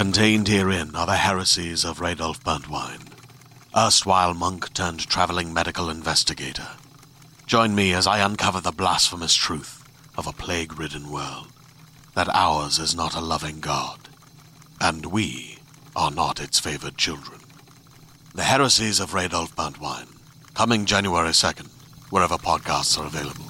Contained herein are the heresies of Radolf Burntwine, erstwhile monk turned traveling medical investigator. Join me as I uncover the blasphemous truth of a plague ridden world that ours is not a loving God, and we are not its favored children. The Heresies of Radolf Burntwine, coming January 2nd, wherever podcasts are available.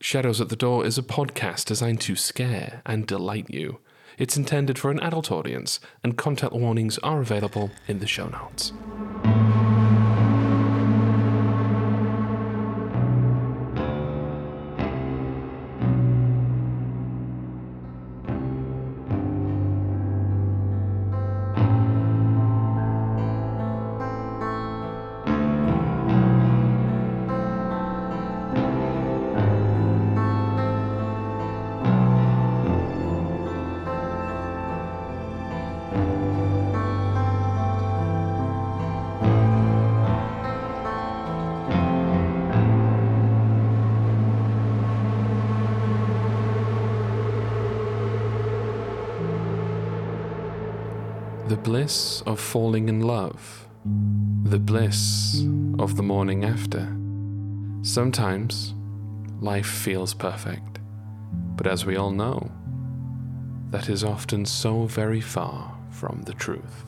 Shadows at the Door is a podcast designed to scare and delight you. It's intended for an adult audience, and content warnings are available in the show notes. Bliss of falling in love. The bliss of the morning after. Sometimes life feels perfect, but as we all know, that is often so very far from the truth.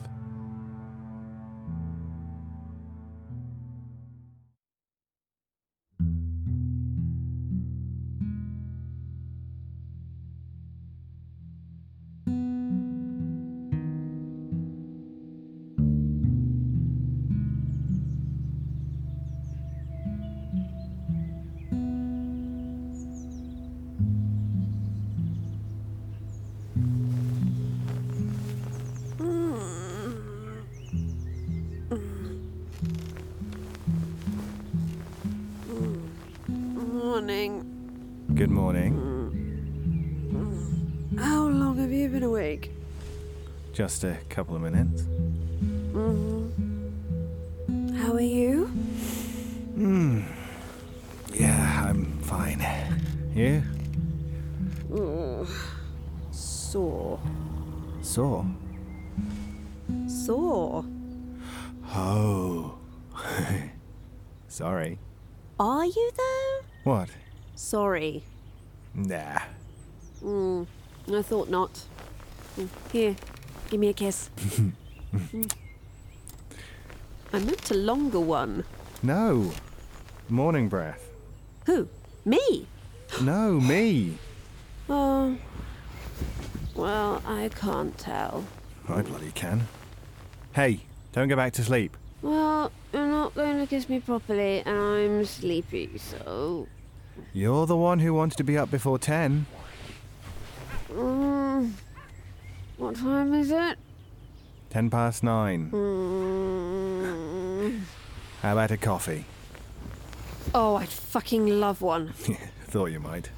Couple of minutes. How are you? Hmm. Yeah, I'm fine. You? Sore. Sore? Sore? Oh. Sorry. Are you though? What? Sorry. Nah. Mm, I thought not. Mm, Here, give me a kiss. I meant a longer one. No. Morning breath. Who? Me? No, me. Oh. Well, I can't tell. I bloody can. Hey, don't go back to sleep. Well, you're not going to kiss me properly, and I'm sleepy, so. You're the one who wants to be up before 10. Mm, what time is it? 10 past 9. Mm. How about a coffee? Oh, I'd fucking love one. Thought you might.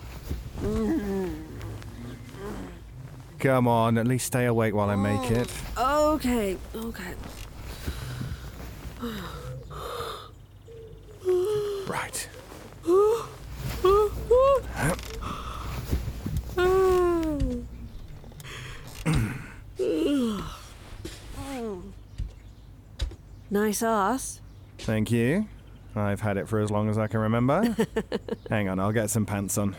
Come on, at least stay awake while I make it. Okay, okay. Right. Nice ass. Thank you. I've had it for as long as I can remember. Hang on, I'll get some pants on.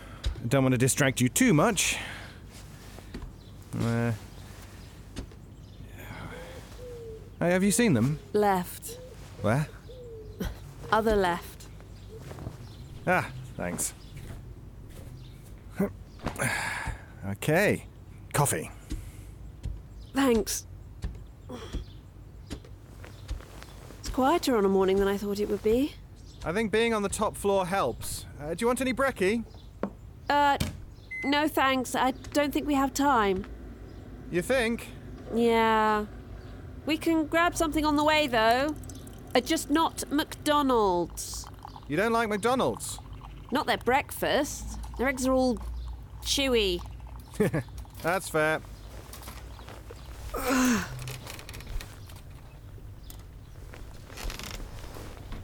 Don't want to distract you too much. Uh, hey, have you seen them? Left. Where? Other left. Ah, thanks. okay. Coffee. Thanks. Quieter on a morning than I thought it would be. I think being on the top floor helps. Uh, do you want any brekkie? Uh, no thanks. I don't think we have time. You think? Yeah. We can grab something on the way, though. Uh, just not McDonald's. You don't like McDonald's? Not their breakfast. Their eggs are all chewy. That's fair.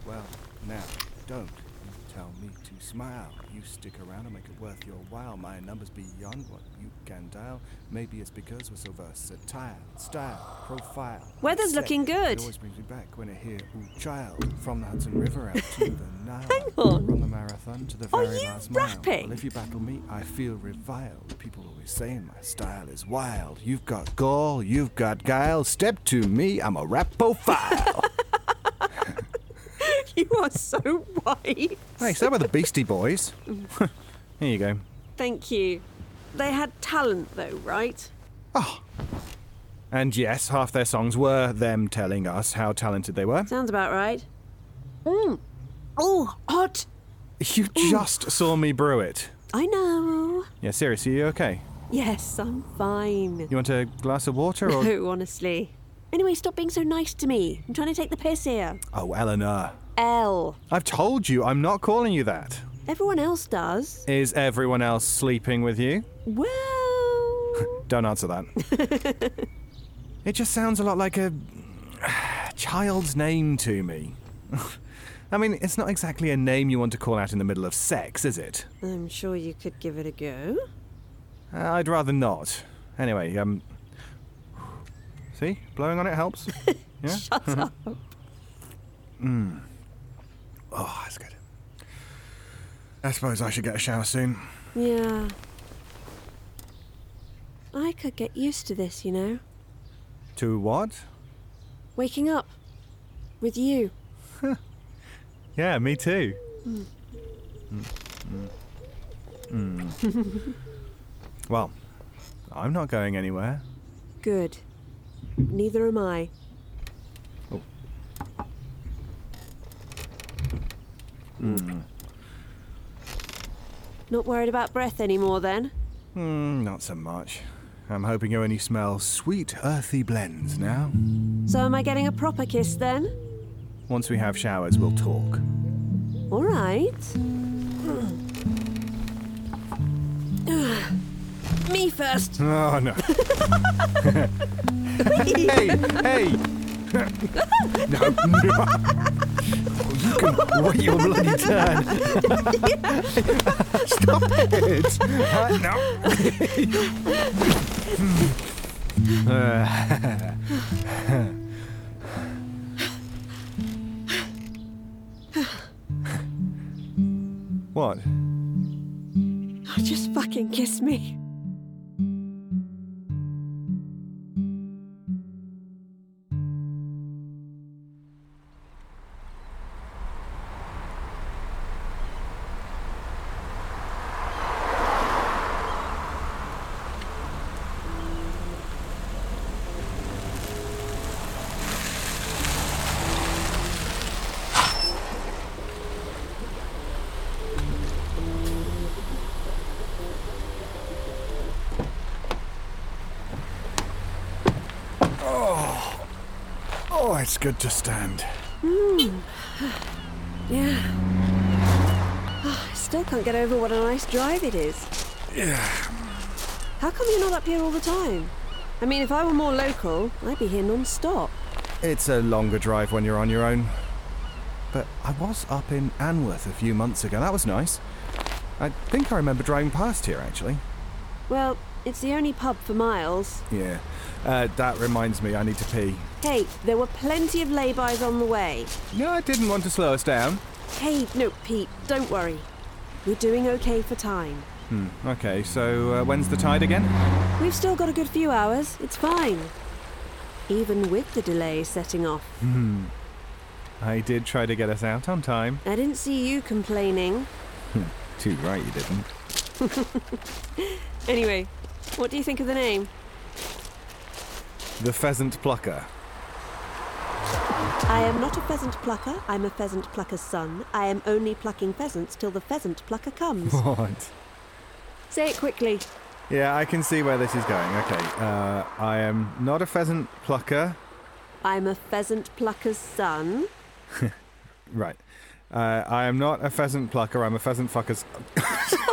well, now, don't tell me to smile. You stick around and make it worth your while. My number's beyond what you can dial. Maybe it's because we're so versatile. Style, profile. Weather's set. looking good. It always brings me back when I hear Ooh Child from the Hudson River out to the Nile. Hang on. Run the marathon to the Are very you last mile. rapping? Well, if you battle me, I feel reviled. People always saying my style is wild. You've got gall, you've got guile. Step to me, I'm a rap profile. You are so white. hey, so were the Beastie Boys. Here you go. Thank you. They had talent, though, right? Oh. And yes, half their songs were them telling us how talented they were. Sounds about right. Mmm. Oh, hot. You mm. just saw me brew it. I know. Yeah, seriously, you okay? Yes, I'm fine. You want a glass of water or. No, honestly. Anyway, stop being so nice to me. I'm trying to take the piss here. oh, Eleanor. L. I've told you, I'm not calling you that. Everyone else does. Is everyone else sleeping with you? Well. Don't answer that. it just sounds a lot like a child's name to me. I mean, it's not exactly a name you want to call out in the middle of sex, is it? I'm sure you could give it a go. Uh, I'd rather not. Anyway, um. See? Blowing on it helps. Yeah? Shut up. Oh, that's good. I suppose I should get a shower soon. Yeah. I could get used to this, you know. To what? Waking up. With you. Yeah, me too. Mm. well, I'm not going anywhere. Good. Neither am I. Not worried about breath anymore then? Hmm, not so much. I'm hoping you only smell sweet, earthy blends now. So am I getting a proper kiss then? Once we have showers, we'll talk. All right. Me first. Oh, no. hey, hey! no, no. Oh, you can your bloody. Stop it! Uh, no. Uh, what? Just fucking kiss me. Good to stand. Hmm. Yeah. Ah, I still can't get over what a nice drive it is. Yeah. How come you're not up here all the time? I mean, if I were more local, I'd be here non-stop. It's a longer drive when you're on your own. But I was up in Anworth a few months ago. That was nice. I think I remember driving past here, actually. Well, it's the only pub for miles. Yeah. Uh, that reminds me, I need to pee. Hey, there were plenty of laybys on the way. No, I didn't want to slow us down. Hey, no, Pete, don't worry. We're doing okay for time. Hmm. Okay, so uh, when's the tide again? We've still got a good few hours. It's fine. Even with the delay setting off. Hmm. I did try to get us out on time. I didn't see you complaining. Too right, you didn't. Anyway, what do you think of the name? The pheasant plucker. I am not a pheasant plucker. I'm a pheasant plucker's son. I am only plucking pheasants till the pheasant plucker comes. What? Say it quickly. Yeah, I can see where this is going. Okay. Uh, I am not a pheasant plucker. I'm a pheasant plucker's son. Right. Uh, I am not a pheasant plucker. I'm a pheasant fucker's.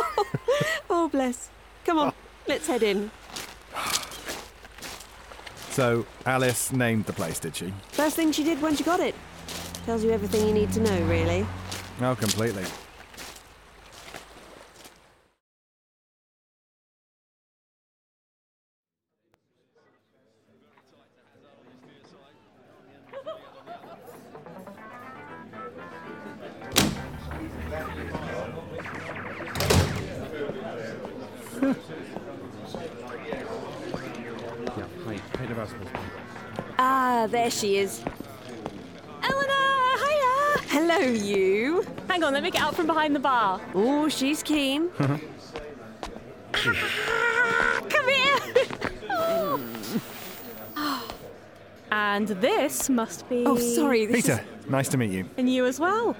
Oh, bless. Come on, let's head in. So Alice named the place, did she? First thing she did when she got it. Tells you everything you need to know, really. Oh, completely. Ah, there she is. Eleanor, hiya! Hello, you. Hang on, let me get out from behind the bar. Oh, she's keen. Come here! and this must be. Oh, sorry. This Peter, nice to meet you. And you as well.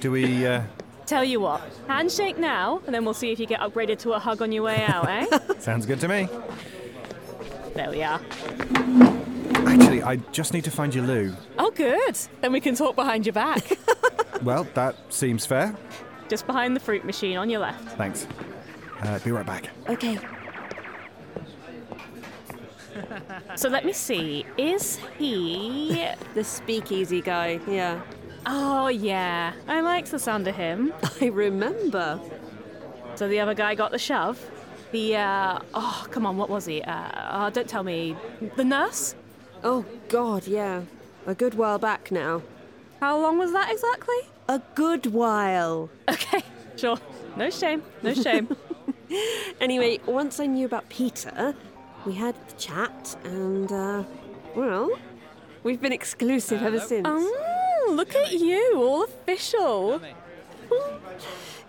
Do we, uh, Tell you what, handshake now, and then we'll see if you get upgraded to a hug on your way out, eh? sounds good to me. there we are. Actually, I just need to find your loo. Oh, good. Then we can talk behind your back. Well, that seems fair. Just behind the fruit machine on your left. Thanks. Uh, be right back. Okay. So let me see. Is he. The speakeasy guy. Yeah. Oh, yeah. I like the sound of him. I remember. So the other guy got the shove. The, uh. Oh, come on, what was he? Uh, oh, don't tell me. The nurse? Oh, God, yeah. A good while back now. How long was that exactly? A good while. Okay, sure. No shame, no shame. Anyway, once I knew about Peter, we had the chat, and, uh, well, we've been exclusive ever since. oh, look at you, all official.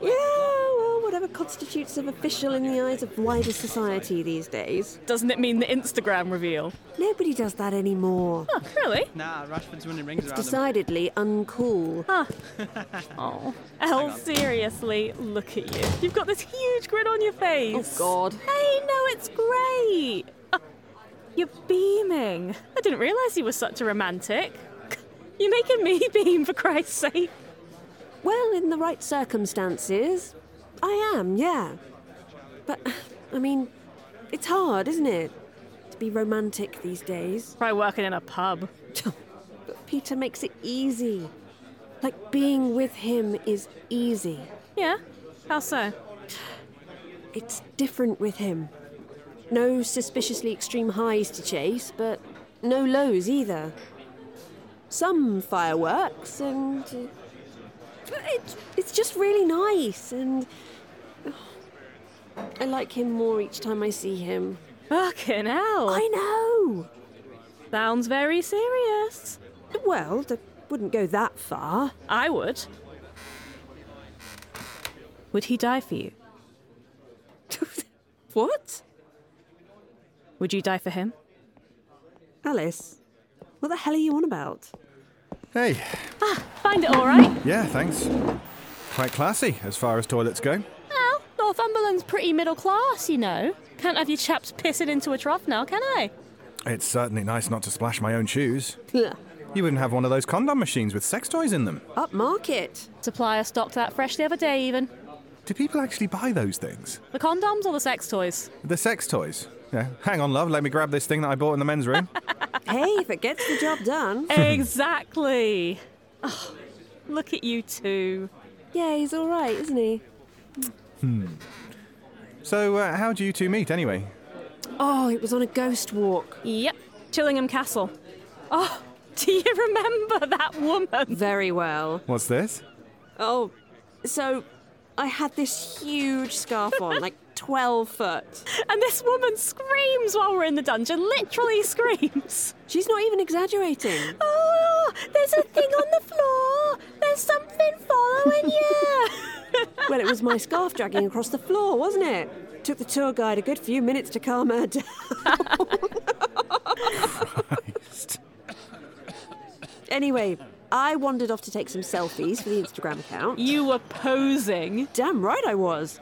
Yeah, well, whatever constitutes of official in the eyes of wider society these days. Doesn't it mean the Instagram reveal? Nobody does that anymore. Oh, really? Nah, Rashford's winning rings around him. Decidedly uncool. Ah. Oh. Elle, seriously, look at you. You've got this huge grin on your face. Oh, God. Hey, no, it's great. Oh, you're beaming. I didn't realise you were such a romantic. You're making me beam, for Christ's sake. Well, in the right circumstances, I am, yeah. But, I mean, it's hard, isn't it? To be romantic these days. Try working in a pub. But Peter makes it easy. Like being with him is easy. Yeah? How so? It's different with him. No suspiciously extreme highs to chase, but no lows either. Some fireworks, and uh, it's, it's just really nice, and I like him more each time I see him. Fucking hell. I know! Sounds very serious. Well, I wouldn't go that far. I would. Would he die for you? what? Would you die for him? Alice, what the hell are you on about? Hey, Ah, Find it all right? yeah, thanks. Quite classy as far as toilets go. Well, Northumberland's pretty middle class, you know. Can't have your chaps pissing into a trough now, can I? It's certainly nice not to splash my own shoes. Ugh. You wouldn't have one of those condom machines with sex toys in them. Upmarket. Supplier stocked that fresh the other day, even. Do people actually buy those things? The condoms or the sex toys? The sex toys? Yeah. Hang on, love. Let me grab this thing that I bought in the men's room. Hey, if it gets the job done. exactly. Oh, look at you two. Yeah, he's all right, isn't he? So, uh, how do you two meet anyway? Oh, it was on a ghost walk. Yep, Chillingham Castle. Oh, do you remember that woman? Very well. What's this? Oh, so I had this huge scarf on, like 12 foot. And this woman screams while we're in the dungeon, literally screams. She's not even exaggerating. Oh, there's a thing on the floor. There's something following you. Well, it was my scarf dragging across the floor, wasn't it? Took the tour guide a good few minutes to calm her down. Anyway, I wandered off to take some selfies for the Instagram account. you were posing. Damn right I was.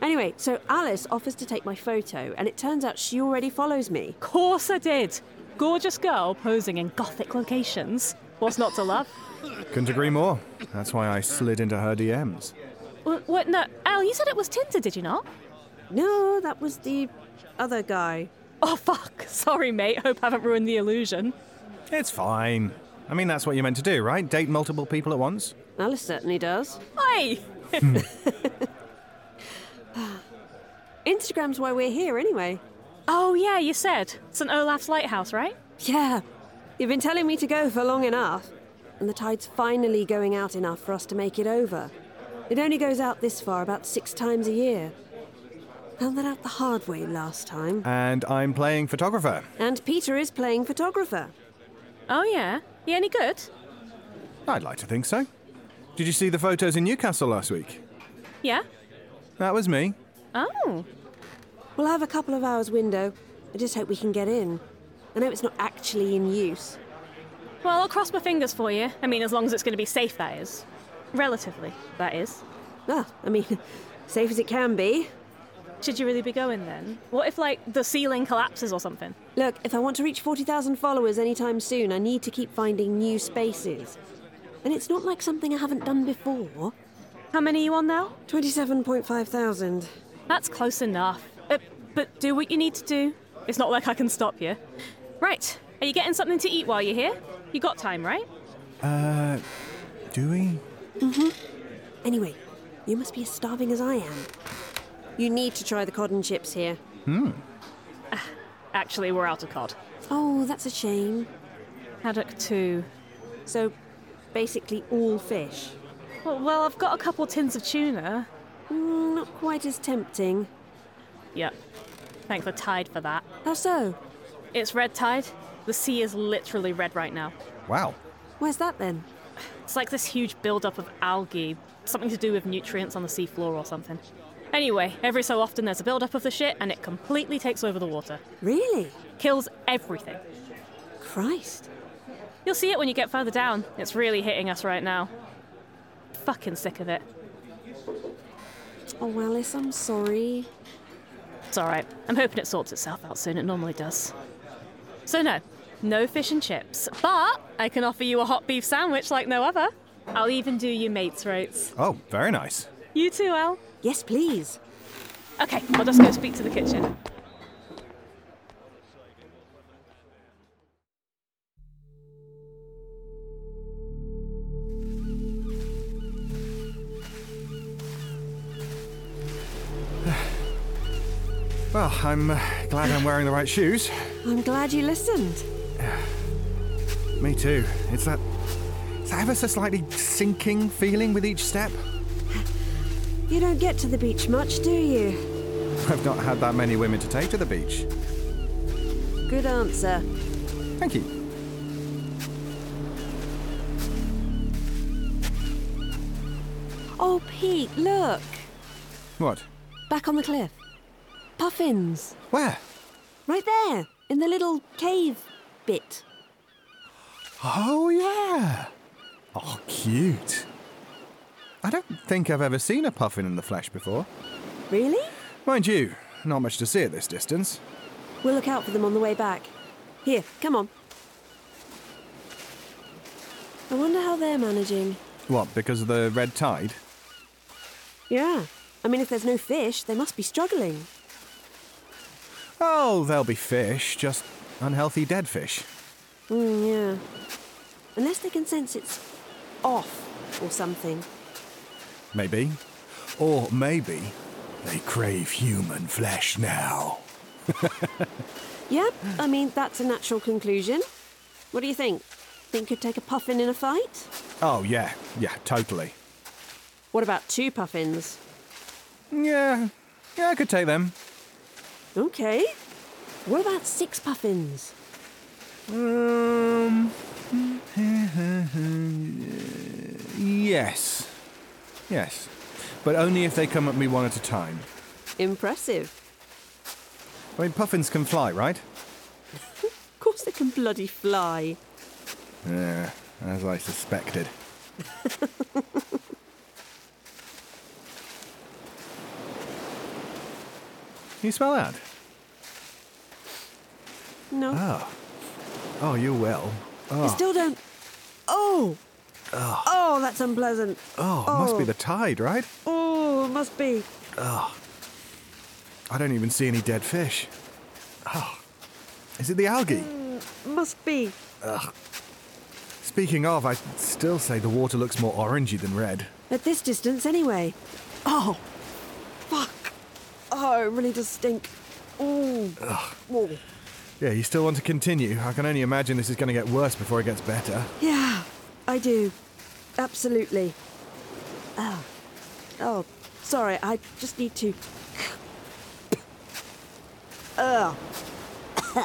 Anyway, so Alice offers to take my photo, and it turns out she already follows me. Course I did. Gorgeous girl posing in gothic locations. What's not to love? Couldn't agree more. That's why I slid into her DMs. What, what? No, Al, you said it was Tinder, did you not? No, that was the other guy. Oh fuck! Sorry, mate. Hope I haven't ruined the illusion. It's fine. I mean, that's what you're meant to do, right? Date multiple people at once? Alice certainly does. Hey, Instagram's why we're here, anyway. Oh yeah, you said St Olaf's lighthouse, right? Yeah, you've been telling me to go for long enough, and the tide's finally going out enough for us to make it over. It only goes out this far about six times a year. Found that out the hard way last time. And I'm playing photographer. And Peter is playing photographer. Oh, yeah? You any good? I'd like to think so. Did you see the photos in Newcastle last week? Yeah? That was me. Oh. We'll have a couple of hours window. I just hope we can get in. I know it's not actually in use. Well, I'll cross my fingers for you. I mean, as long as it's going to be safe, that is. Relatively, that is. Well, I mean, safe as it can be. Should you really be going then? What if, like, the ceiling collapses or something? Look, if I want to reach 40,000 followers anytime soon, I need to keep finding new spaces. And it's not like something I haven't done before. How many are you on now? 27.5 thousand. That's close enough. Uh, but do what you need to do. It's not like I can stop you. Right. Are you getting something to eat while you're here? You got time, right? Uh, do we? Mhm. Anyway, you must be as starving as I am. You need to try the cod and chips here. Hmm. Actually, we're out of cod. Oh, that's a shame. Haddock too. So, basically all fish. Well, well, I've got a couple tins of tuna. Mm, not quite as tempting. Yep. Thank the tide for that. How so? It's red tide. The sea is literally red right now. Wow. Where's that then? It's like this huge buildup of algae, something to do with nutrients on the seafloor or something. Anyway, every so often there's a buildup of the shit and it completely takes over the water. Really? Kills everything. Christ. You'll see it when you get further down. It's really hitting us right now. Fucking sick of it. Oh, Alice, I'm sorry. It's alright. I'm hoping it sorts itself out soon. It normally does. So, no, no fish and chips. But I can offer you a hot beef sandwich like no other. I'll even do you mate's rates. Oh, very nice. You too, Al. Yes, please. Okay, I'll just go speak to the kitchen. I'm uh, glad I'm wearing the right shoes. I'm glad you listened. Me too. It's that, it's that ever so slightly sinking feeling with each step. You don't get to the beach much, do you? I've not had that many women to take to the beach. Good answer. Thank you. Oh, Pete, look. What? Back on the cliff. Puffins. Where? Right there, in the little cave bit. Oh, yeah. Oh, cute. I don't think I've ever seen a puffin in the flesh before. Really? Mind you, not much to see at this distance. We'll look out for them on the way back. Here, come on. I wonder how they're managing. What, because of the red tide? Yeah. I mean, if there's no fish, they must be struggling. Oh, they'll be fish, just unhealthy dead fish. Mm, yeah. Unless they can sense it's off or something. Maybe. Or maybe they crave human flesh now. Yep, I mean, that's a natural conclusion. What do you think? Think you'd take a puffin in a fight? Oh, yeah, yeah, totally. What about two puffins? Yeah, yeah, I could take them. Okay. What about six puffins? Um. yes. Yes. But only if they come at me one at a time. Impressive. I mean, puffins can fly, right? Of course they can bloody fly. Yeah, as I suspected. you smell that? No. Oh. Oh, you will. I Oh, ah. still don't. Oh! Ah. Oh, that's unpleasant. oh, it must be oh. the tide, right? Oh, it must be. Oh. I don't even see any dead fish. Oh. Is it the algae? Hmm, must be. Speaking of, I'd still say the water looks more orangey than red. At this distance, anyway. Oh! Fuck! Oh, it really does stink. Ooh. Oh. Yeah, you still want to continue? I can only imagine this is going to get worse before it gets better. Yeah, I do. Absolutely. Oh. Oh, sorry, I just need to Ugh.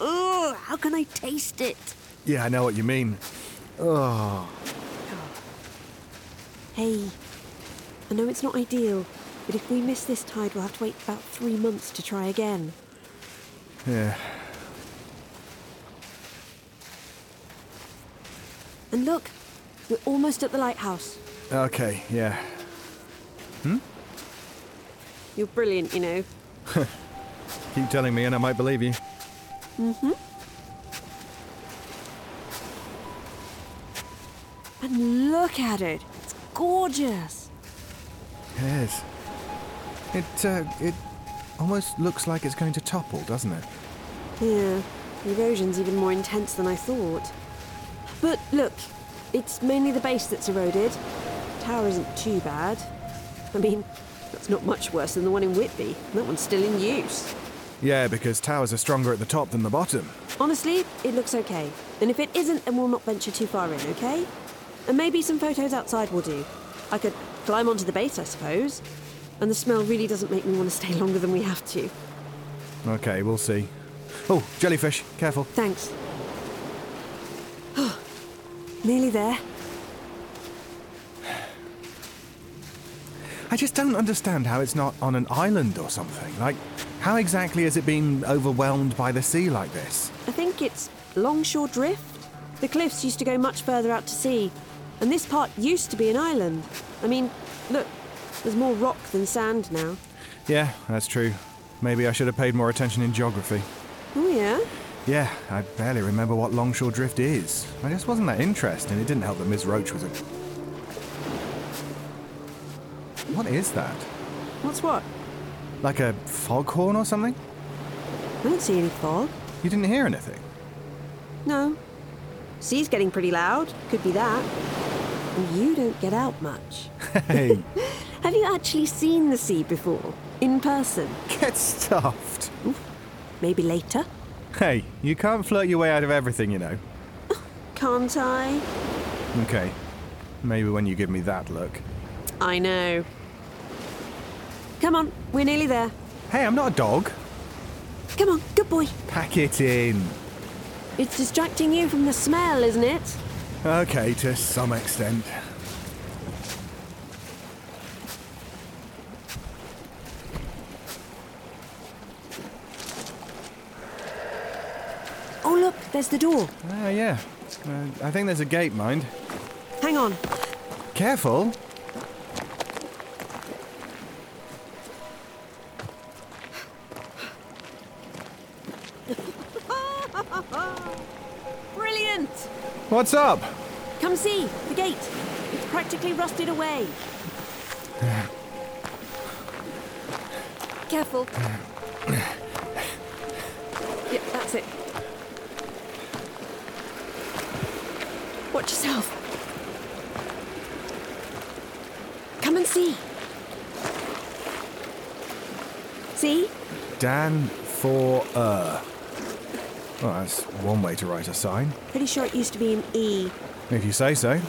Ugh, how can I taste it? Yeah, I know what you mean. Oh, Hey, I know it's not ideal, but if we miss this tide, we'll have to wait about three months to try again. Yeah. And look, we're almost at the lighthouse. Okay, yeah. Hmm? You're brilliant, you know. Keep telling me and I might believe you. Mm hmm. And look at it. It's gorgeous. Yes. It, uh, it almost looks like it's going to topple, doesn't it? Yeah, the erosion's even more intense than I thought. But look, it's mainly the base that's eroded. Tower isn't too bad. I mean, that's not much worse than the one in Whitby. That one's still in use. Yeah, because towers are stronger at the top than the bottom. Honestly, it looks okay. And if it isn't, then we'll not venture too far in, okay? And maybe some photos outside will do. I could climb onto the base, I suppose. And the smell really doesn't make me want to stay longer than we have to. Okay, we'll see. Oh, jellyfish, careful. Thanks. Oh, nearly there. I just don't understand how it's not on an island or something. Like, how exactly has it been overwhelmed by the sea like this? I think it's longshore drift. The cliffs used to go much further out to sea, and this part used to be an island. I mean, look, there's more rock than sand now. Yeah, that's true. Maybe I should have paid more attention in geography. Oh, yeah? Yeah, I barely remember what longshore drift is. I just wasn't that interested, and it didn't help that Ms. Roach was a. What is that? What's what? Like a foghorn or something? I don't see any fog. You didn't hear anything? No. Sea's getting pretty loud. Could be that. And you don't get out much. Hey, Have you actually seen the sea before? In person? get stuffed. Maybe later? Hey, you can't flirt your way out of everything, you know. Can't I? Okay, maybe when you give me that look. I know. Come on, we're nearly there. Hey, I'm not a dog. Come on, good boy. Pack it in. It's distracting you from the smell, isn't it? Okay, to some extent. Oh, look, there's the door. Ah, yeah. Uh, I think there's a gate, mind. Hang on. Careful. Brilliant! What's up? Come see, the gate. It's practically rusted away. Careful. Yeah, that's it. Watch yourself. Come and see. See? Dan for uh. Well, that's one way to write a sign. Pretty sure it used to be an E. If you say so.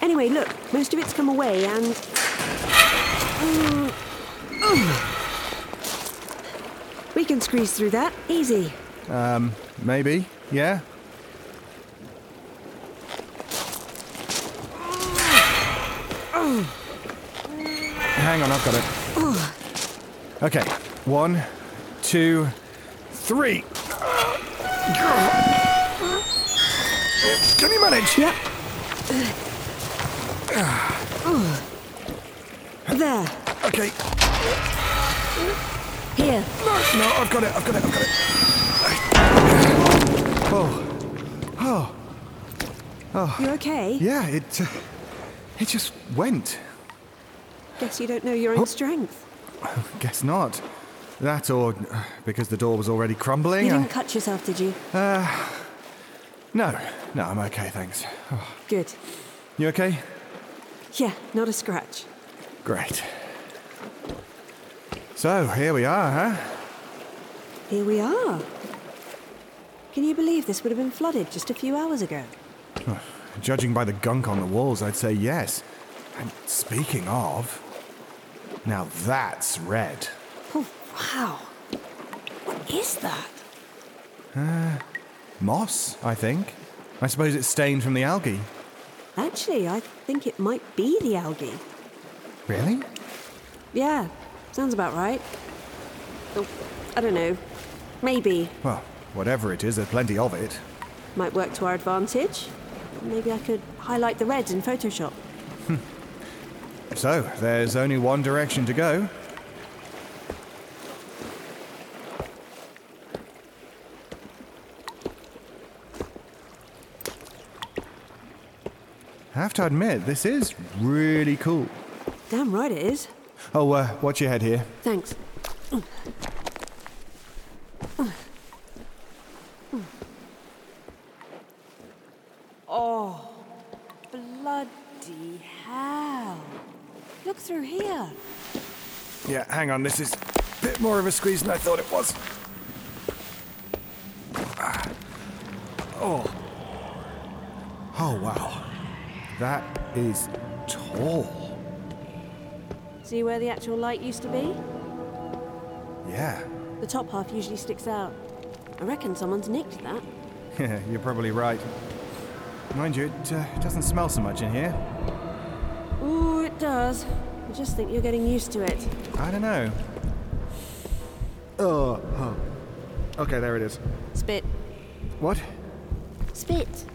Anyway, look, most of it's come away and. Mm. Mm. We can squeeze through that. Easy. Um, maybe. Yeah? Hang on, I've got it. Okay, one, two, three. Can you manage? Yep. There. Okay. Here. No, no, I've got it, I've got it, I've got it. Oh. Oh. Oh, You okay? yeah, it, uh, it just went. Guess you don't know your own strength. Guess not. That or uh, because the door was already crumbling. You didn't cut yourself, did you? no, no, I'm okay, thanks. Oh, Good. you okay? Yeah, not a scratch. Great. So, here we are, huh? Here we are. Can you believe this would have been flooded just a few hours ago? Judging by the gunk on the walls, I'd say yes. And speaking of, now that's red. Oh, wow. is that? Uh, moss, I think. I suppose it's stained from the algae. Actually, I think it might be the algae. Really? Yeah, sounds about right. Oh, I don't know. Maybe. Well, whatever it is, there's plenty of it. Might work to our advantage. Maybe I could highlight the red in Photoshop. So, there's only one direction to go. Have to admit, this is really cool. Damn right it is. Oh, uh, watch your head here. Thanks. Oh, bloody hell. Look through here. Yeah, hang on, this is a bit more of a squeeze than I thought it was. Ah. Oh. Oh, wow. That is tall. See where the actual light used to be? Yeah. The top half usually sticks out. I reckon someone's nicked that. Yeah, you're probably right. Mind you, it uh, doesn't smell so much in here. Ooh, it does. I just think you're getting used to it. I don't know. Oh, oh. Okay, there it is. Spit. What? Spit.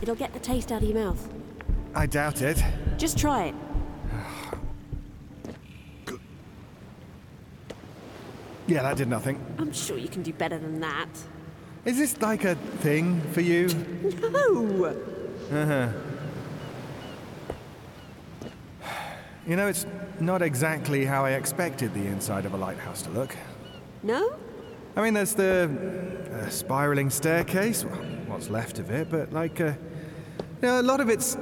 It'll get the taste out of your mouth. I doubt it. Just try it. Yeah, that did nothing. I'm sure you can do better than that. Is this like a thing for you? No! Uh huh. You know, it's not exactly how I expected the inside of a lighthouse to look. No? I mean, there's the uh, spiraling staircase, well, what's left of it, but like, uh, you know, a lot of it's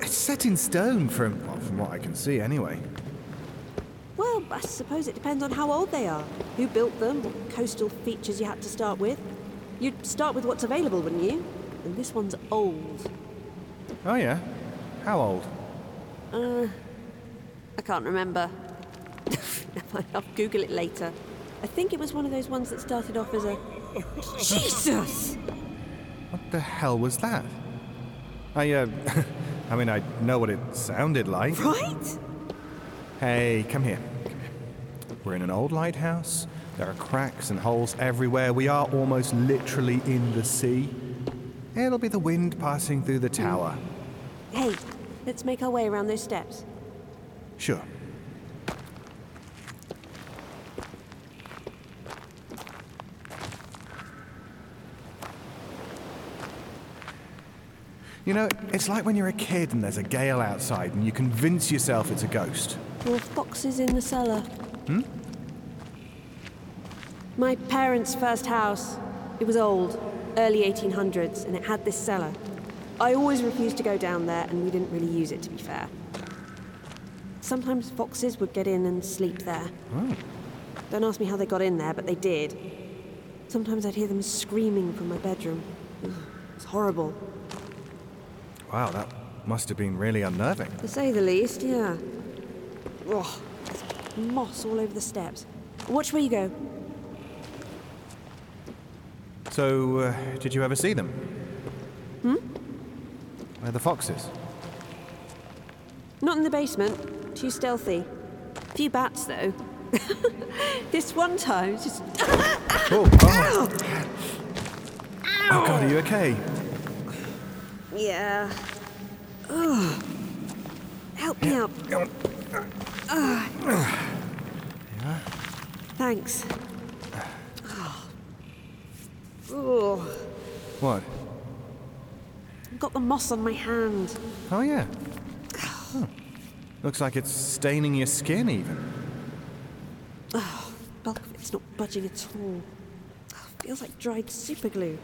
it's set in stone from well, from what I can see, anyway. Well, I suppose it depends on how old they are. Who built them, what coastal features you had to start with. You'd start with what's available, wouldn't you? And this one's old. Oh yeah, how old? I can't remember. I'll Google it later. I think it was one of those ones that started off as a. Jesus! What the hell was that? I uh, I mean, I know what it sounded like. Right? Hey, come here. Come here. We're in an old lighthouse. There are cracks and holes everywhere. We are almost literally in the sea. It'll be the wind passing through the tower. Hey, let's make our way around those steps. Sure. You know, it's like when you're a kid and there's a gale outside and you convince yourself it's a ghost. More foxes in the cellar. Hmm? My parents' first house. It was old, early 1800s, and it had this cellar. I always refused to go down there, and we didn't really use it, to be fair. Sometimes foxes would get in and sleep there. Don't ask me how they got in there, but they did. Sometimes I'd hear them screaming from my bedroom. It's horrible. Wow, that must have been really unnerving. To say the least, yeah. There's moss all over the steps. Watch where you go. So, uh, did you ever see them? Hmm? Where the foxes? Not in the basement. Too stealthy. Few bats, though. this one time, just. Oh, oh. oh God, are you okay? Yeah. Ugh. Help me up. Ugh. Thanks. Oh, What? I've got the moss on my hand. Oh, yeah. Huh. Hmm. Looks like it's staining your skin, even. Bulk of it's not budging at all. Feels like dried superglue.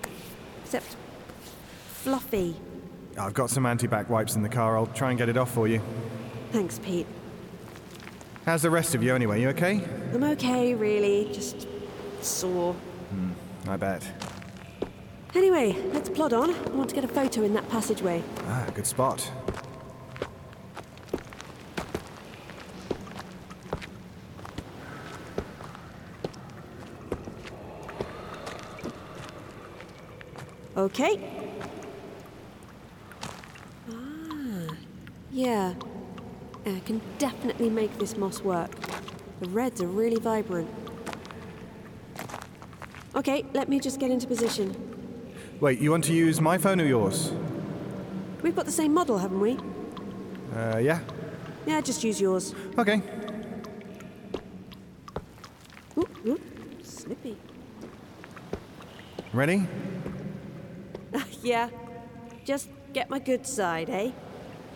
Except fluffy. I've got some anti-bac wipes in the car. I'll try and get it off for you. Thanks, Pete. How's the rest of you, anyway? You okay? I'm okay, really. Just sore. Hmm, I bet. Anyway, let's plod on. I want to get a photo in that passageway. Ah, good spot. Okay. Ah, yeah. I can definitely make this moss work. The reds are really vibrant. Okay, let me just get into position. Wait, you want to use my phone or yours? We've got the same model, haven't we? Uh, yeah. Yeah, just use yours. Okay. Ooh, ooh, slippy. Ready? Yeah. Just get my good side, eh?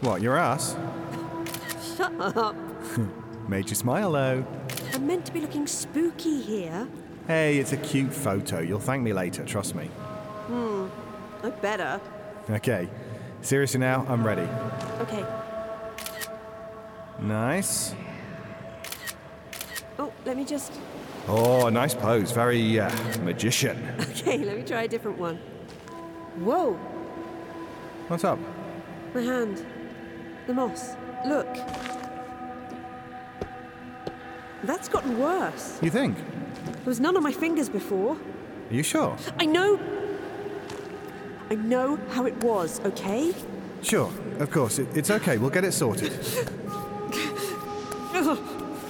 What, your ass? Shut up. Made you smile, though. I'm meant to be looking spooky here. Hey, it's a cute photo. You'll thank me later, trust me. Hmm, I better. Okay. Seriously now, I'm ready. Okay. Nice. Oh, let me just. Oh, nice pose. Very uh, magician. Okay, let me try a different one. Whoa, What's up? my hand. The moss. Look. That's gotten worse. You think? There was none on my fingers before. Are you sure? I know. I know how it was, okay? Sure, of course. It, it's okay. We'll get it sorted.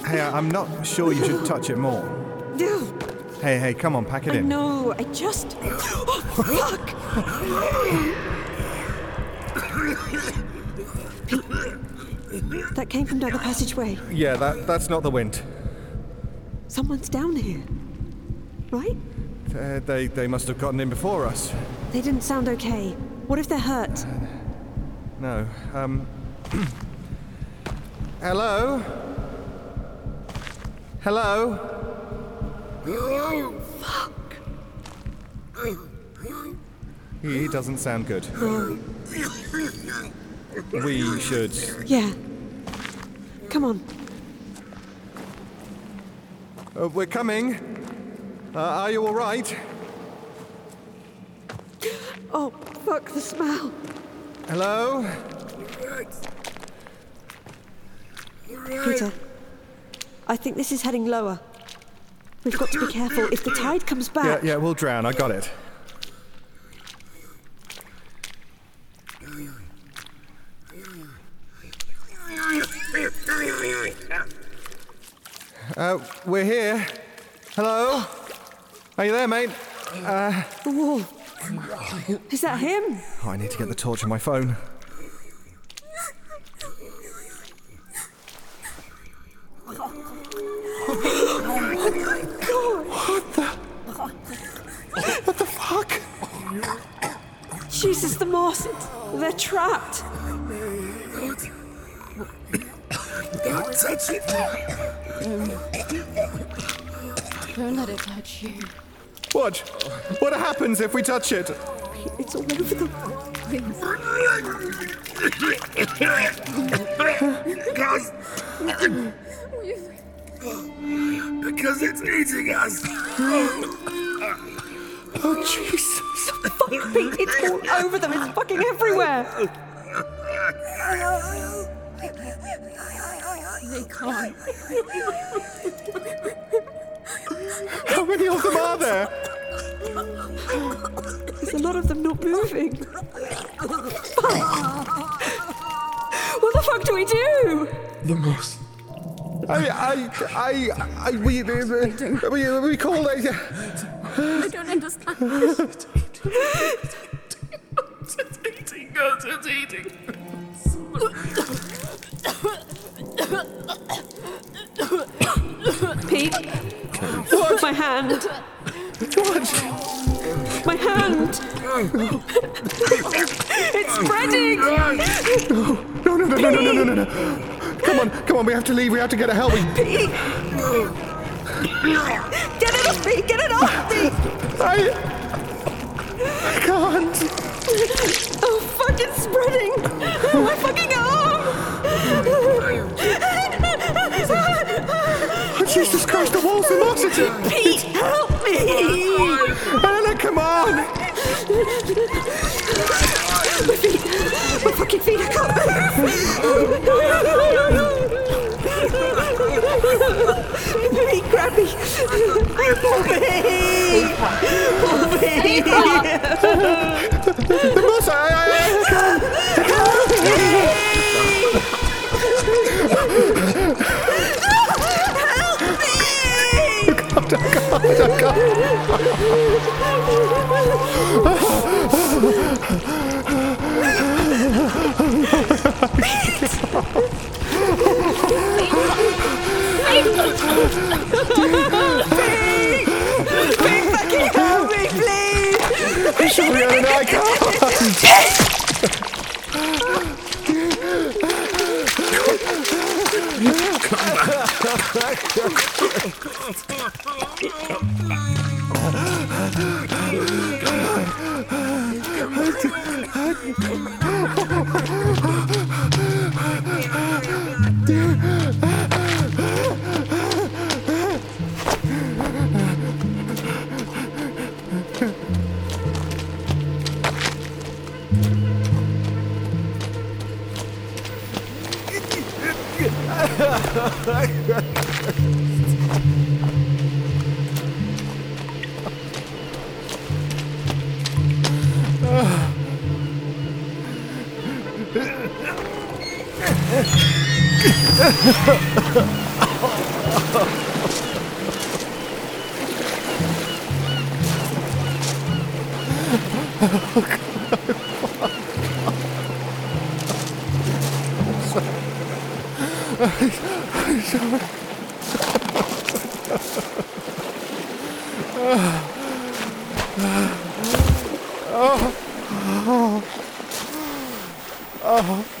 Hey, I- I'm not sure you should touch it more. Hey, hey, come on, pack it I in. No, I just. Oh, fuck! Pete, that came from down the passageway. Yeah, that, that's not the wind. Someone's down here. Right? Uh, they, they must have gotten in before us. They didn't sound okay. What if they're hurt? No. Um. Hello? Hello? He doesn't sound good. We should. Yeah. Come on. Uh, we're coming. Uh, are you all right? Oh, fuck the smell. Hello? Peter, I think this is heading lower. We've got to be careful. If the tide comes back. Yeah, back. yeah, we'll drown. I got it. Uh, we're here. Hello? Are you there, mate? Whoa. Is that him? Oh, I need to get the torch on my phone. What the fuck? Jesus, the moss. They're trapped. Don't touch it. Don't let it touch you. What? What happens if we touch it? It's all over the. Because. because it's eating us. Oh, Jesus. Fuck, Pete, it's all over them. It's fucking everywhere. They can't. How many of them are there? There's a lot of them not moving. Fuck. What the fuck do we do? The most. I, I, I, I, we, we, we call it. I don't understand. It's eating us. It's eating. Pete, my hand. What? My hand. it's spreading. No, no, no, no, no, no, no, no, no. Come on, come on. We have to leave. We have to get a help. Pete. Get it off me. Get it off me. I. I can't. Oh, fuck! It's spreading. My fucking arm. Jesus Christ, the walls are oxygen. Pete, help me. Anna, come on. My fucking feet, I can't move. Pete, grab me. Pull me. Pull me. Musa, I- I- Sorry, Ellen, I can't. 잠깐 잠깐 Please fucking help me, please! Show me an icon! Yeah. Oh.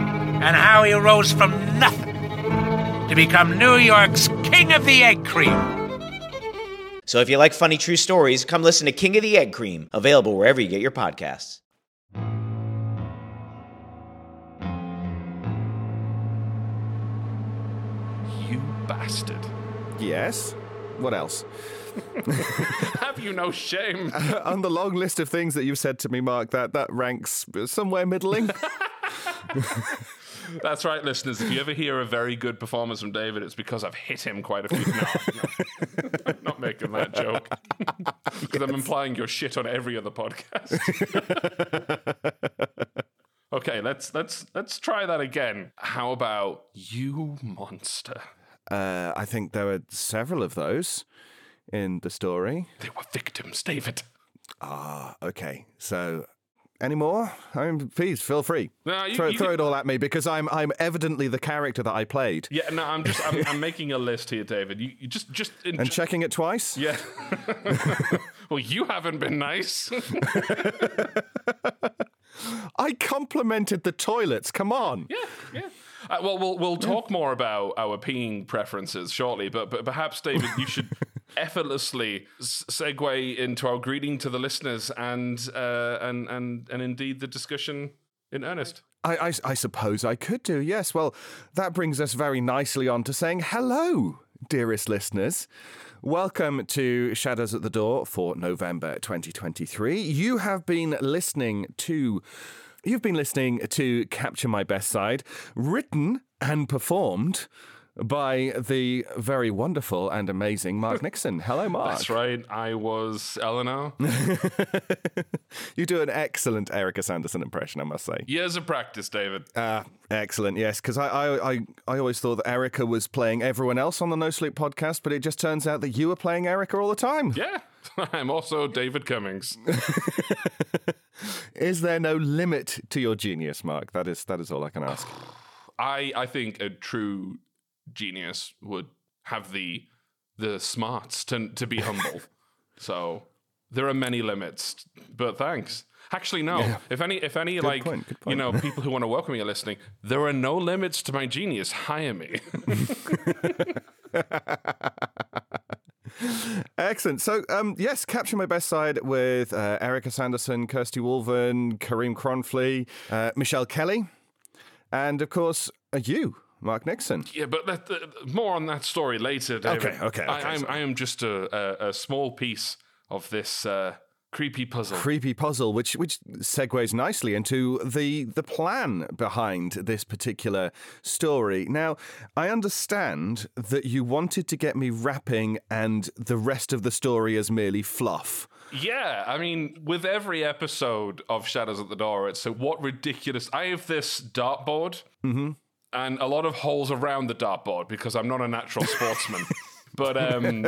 and how he rose from nothing to become New York's King of the Egg Cream. So if you like funny true stories, come listen to King of the Egg Cream, available wherever you get your podcasts. You bastard. Yes. What else? Have you no shame? On the long list of things that you've said to me, Mark, that that ranks somewhere middling. That's right, listeners. If you ever hear a very good performance from David, it's because I've hit him quite a few. No, no. I'm not making that joke. Because I'm implying you're shit on every other podcast. okay, let's let's let's try that again. How about you monster? uh, I think there were several of those in the story. They were victims, David. Ah, okay. So, any more? I mean, please feel free. No, you- throw, you throw it all at me because I'm I'm evidently the character that I played. Yeah, no, I'm just I'm, I'm making a list here, David. You, you just just And checking it twice. Yeah. well, you haven't been nice. I complimented the toilets. Come on. Yeah, yeah. Uh, well, we'll we'll talk more about our peeing preferences shortly, but but perhaps David, you should effortlessly segue into our greeting to the listeners and uh, and and and indeed the discussion in earnest. I, I, I suppose I could do, yes. Well, that brings us very nicely on to saying hello, dearest listeners. Welcome to Shadows at the Door for November 2023. You have been listening to. You've been listening to Capture My Best Side, written and performed by the very wonderful and amazing Mark Nixon. Hello, Mark. That's right. I was Eleanor. you do an excellent Erika Sanderson impression, I must say. Years of practice, David. Ah, excellent. Yes, because I, I, I, I always thought that Erika was playing everyone else on the No Sleep podcast, but it just turns out that you were playing Erika all the time. Yeah. I'm also David Cummings. is there no limit to your genius, Mark? That is that is all I can ask. I I think a true genius would have the the smarts to to be humble. so there are many limits, but thanks. Actually, no. Yeah. If any, if any, good like point, point. you know, people who want to welcome me are listening, there are no limits to my genius. Hire me. Excellent. So, um, yes, capture my best side with uh, Erika Sanderson, Kirsty Woolven, Karim Kronfli, uh, Michelle Kelly, and of course uh, you, Mark Nixon. Yeah, but that, that, more on that story later. David. Okay, okay. okay I, am I am just a, a, a, small piece of this. Uh, creepy puzzle. Creepy puzzle, which which segues nicely into the the plan behind this particular story. Now, I understand that you wanted to get me rapping and the rest of the story is merely fluff. Yeah, I mean, with every episode of Shadows at the Door, it's so what ridiculous. I have this dartboard. Mm-hmm. And a lot of holes around the dartboard because I'm not a natural sportsman. But um,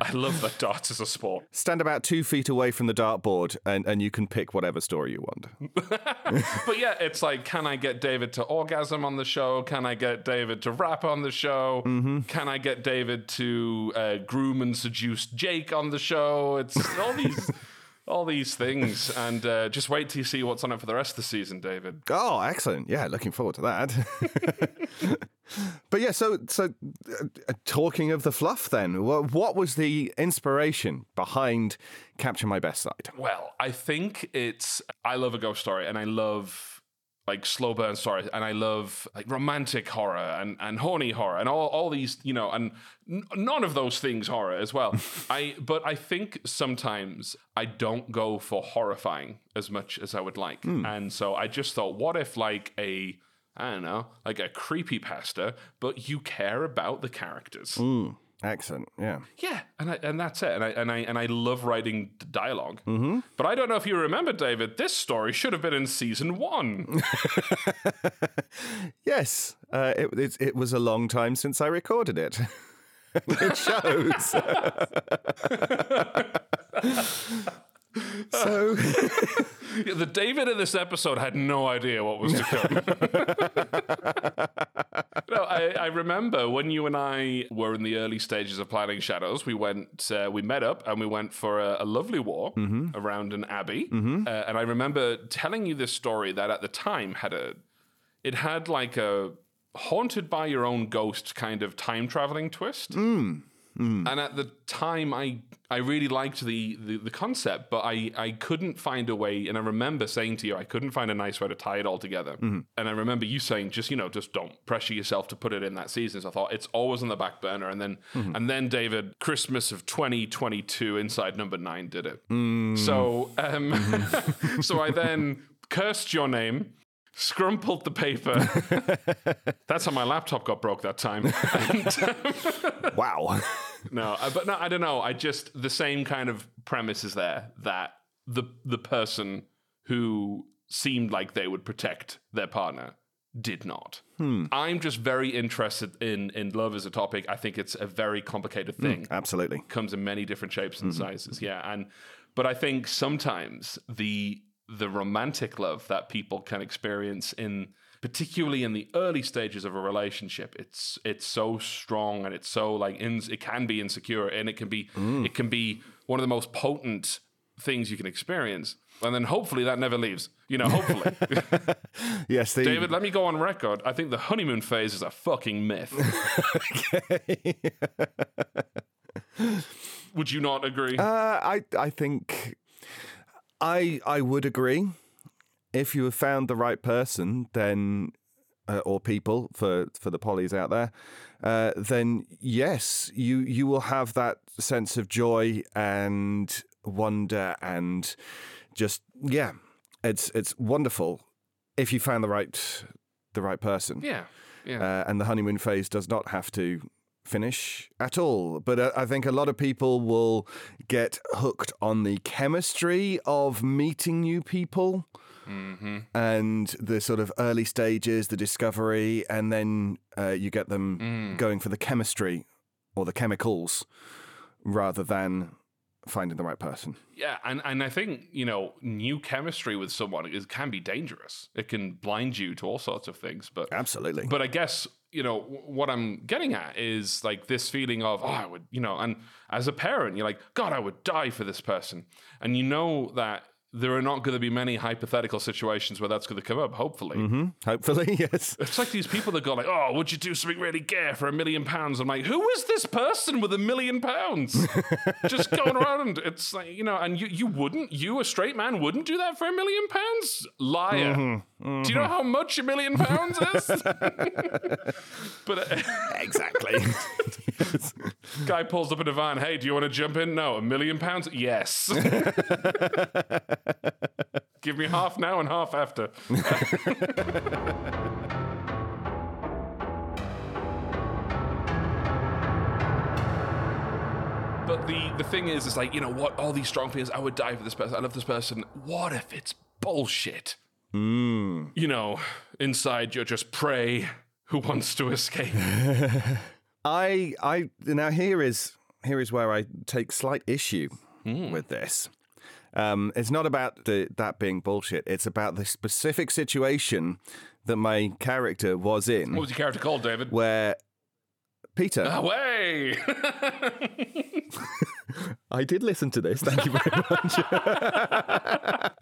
I love that darts as a sport. Stand about two feet away from the dartboard, and, and you can pick whatever story you want. but yeah, it's like, can I get David to orgasm on the show? Can I get David to rap on the show? Mm-hmm. Can I get David to uh, groom and seduce Jake on the show? It's all these all these things, and uh, just wait till you see what's on it for the rest of the season, David. Oh, excellent! Yeah, looking forward to that. but yeah, so so uh, talking of the fluff, then, what, what was the inspiration behind Capture My Best Side? Well, I think it's I love a ghost story, and I love like slow burn stories and I love like romantic horror and, and horny horror and all, all these, you know, and n- none of those things horror as well. I but I think sometimes I don't go for horrifying as much as I would like. Mm. And so I just thought, what if like a I don't know, like a creepy pasta, but you care about the characters. Mm. Excellent. Yeah. Yeah, and I, and that's it. And I and I and I love writing dialog mm-hmm. But I don't know if you remember, David. This story should have been in season one. yes, uh, it, it, it was a long time since I recorded it. it shows. so yeah, the David in this episode had no idea what was to come. no, I, I, remember when you and I were in the early stages of planning Shadows. We went, uh, we met up, and we went for a, a lovely walk mm-hmm. around an abbey. Mm-hmm. Uh, and I remember telling you this story that at the time had a, it had like a haunted by your own ghost kind of time traveling twist. Mm. Mm. And at the time, I I really liked the, the, the concept, but I I couldn't find a way. And I remember saying to you, I couldn't find a nice way to tie it all together. Mm-hmm. And I remember you saying, just you know, just don't pressure yourself to put it in that season. So I thought it's always on the back burner. And then mm-hmm. and then David, Christmas of 2022, inside number nine did it. Mm. So um, so I then cursed your name scrumpled the paper. That's how my laptop got broke that time. And, wow. no, uh, but no, I don't know. I just the same kind of premise is there that the the person who seemed like they would protect their partner did not. Hmm. I'm just very interested in in love as a topic. I think it's a very complicated thing. Mm, absolutely. Comes in many different shapes and mm-hmm. sizes. Yeah, and but I think sometimes the the romantic love that people can experience in particularly in the early stages of a relationship. It's it's so strong and it's so like in, it can be insecure and it can be mm. it can be one of the most potent things you can experience. And then hopefully that never leaves you know hopefully. Yes the... david let me go on record. I think the honeymoon phase is a fucking myth. Would you not agree? Uh, i i think I I would agree. If you have found the right person, then uh, or people for for the polys out there, uh, then yes, you you will have that sense of joy and wonder and just yeah, it's it's wonderful if you found the right the right person. Yeah. Yeah. Uh, and the honeymoon phase does not have to finish at all. But uh, I think a lot of people will get hooked on the chemistry of meeting new people Mm-hmm. and the sort of early stages, the discovery, and then uh, you get them Mm. going for the chemistry or the chemicals rather than finding the right person. Yeah, and, and I think, you know, new chemistry with someone is can be dangerous. It can blind you to all sorts of things. But Absolutely. But I guess, you know, what I'm getting at is like this feeling of, oh, I would, you know, and as a parent, you're like, God, I would die for this person. And you know that there are not going to be many hypothetical situations where that's going to come up, hopefully. hmm Hopefully, yes. It's like these people that go like, "Oh, would you do something really gay for a million pounds?" I'm like, "Who is this person with a million pounds just going around?" It's like you know, and you you wouldn't, you a straight man wouldn't do that for a million pounds, liar. Mhm, Do you know mhm. how much a million pounds is? but uh, exactly. guy pulls up in a van. Hey, do you want to jump in? No, a million pounds? Yes. Give me half now and half after. But the the thing is, is like you know what? All these strong feelings. I would die for this person. I love this person. What if it's bullshit? Mm. You know, inside you're just prey who wants to escape. I I now here is here is where I take slight issue with this. Um, it's not about the, that being bullshit. It's about the specific situation that my character was in, What was your character called, David? where Peter. Away! I did listen to this. Thank you very much.